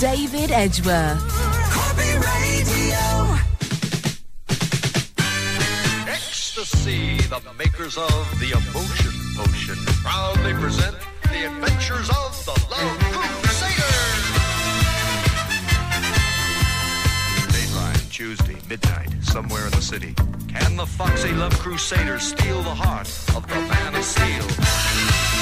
David Edgeworth. Corby Radio. Ecstasy, the makers of the emotion potion, proudly present the adventures of the Love Tuesday, midnight, somewhere in the city. Can the foxy Love Crusaders steal the heart of the Man of Steel?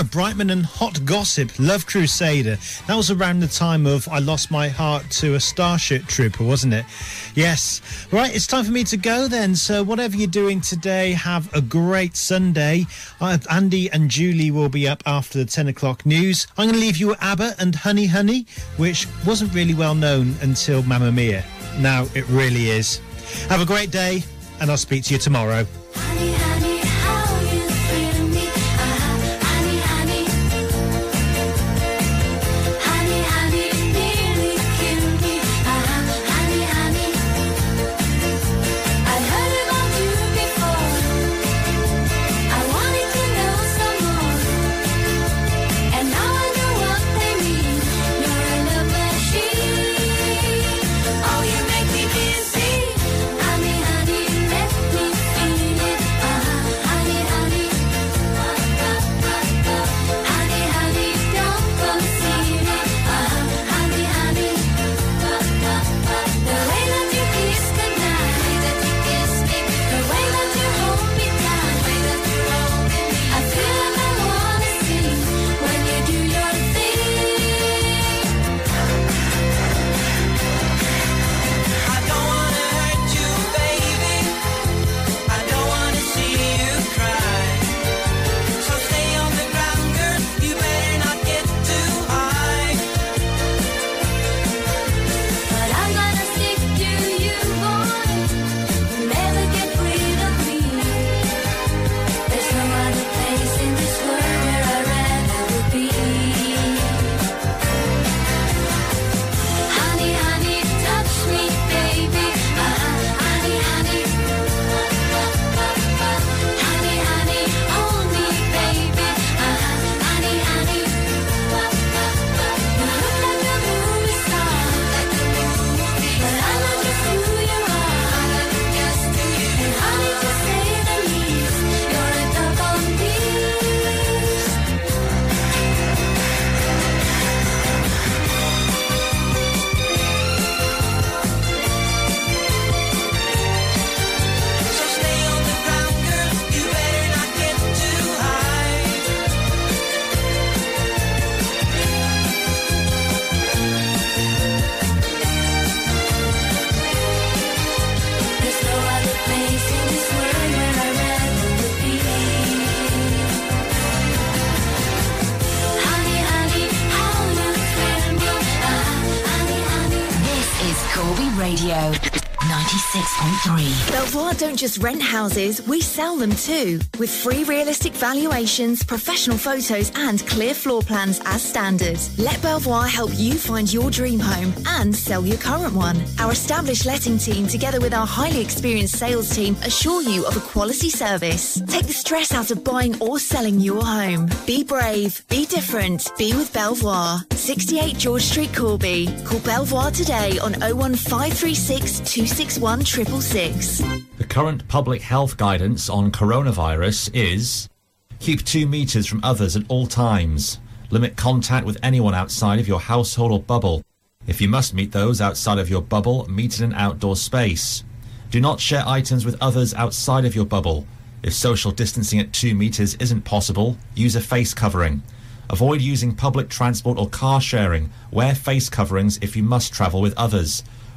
Sarah Brightman and Hot Gossip, Love Crusader. That was around the time of I Lost My Heart to a Starship Trooper, wasn't it? Yes. Right, it's time for me to go then. So, whatever you're doing today, have a great Sunday. Uh, Andy and Julie will be up after the 10 o'clock news. I'm going to leave you with ABBA and Honey Honey, which wasn't really well known until Mamma Mia. Now it really is. Have a great day, and I'll speak to you tomorrow. Just rent houses, we sell them too. With free realistic valuations, professional photos, and clear floor plans as standard. Let Belvoir help you find your dream home and sell your current one. Our established letting team, together with our highly experienced sales team, assure you of a quality service. Take the stress out of buying or selling your home. Be brave, be different, be with Belvoir. 68 George Street, Corby. Call Belvoir today on 01536 261 666. Current public health guidance on coronavirus is keep two metres from others at all times. Limit contact with anyone outside of your household or bubble. If you must meet those outside of your bubble, meet in an outdoor space. Do not share items with others outside of your bubble. If social distancing at two metres isn't possible, use a face covering. Avoid using public transport or car sharing. Wear face coverings if you must travel with others.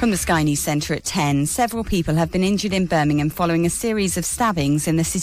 From the Sky News Centre at 10, several people have been injured in Birmingham following a series of stabbings in the city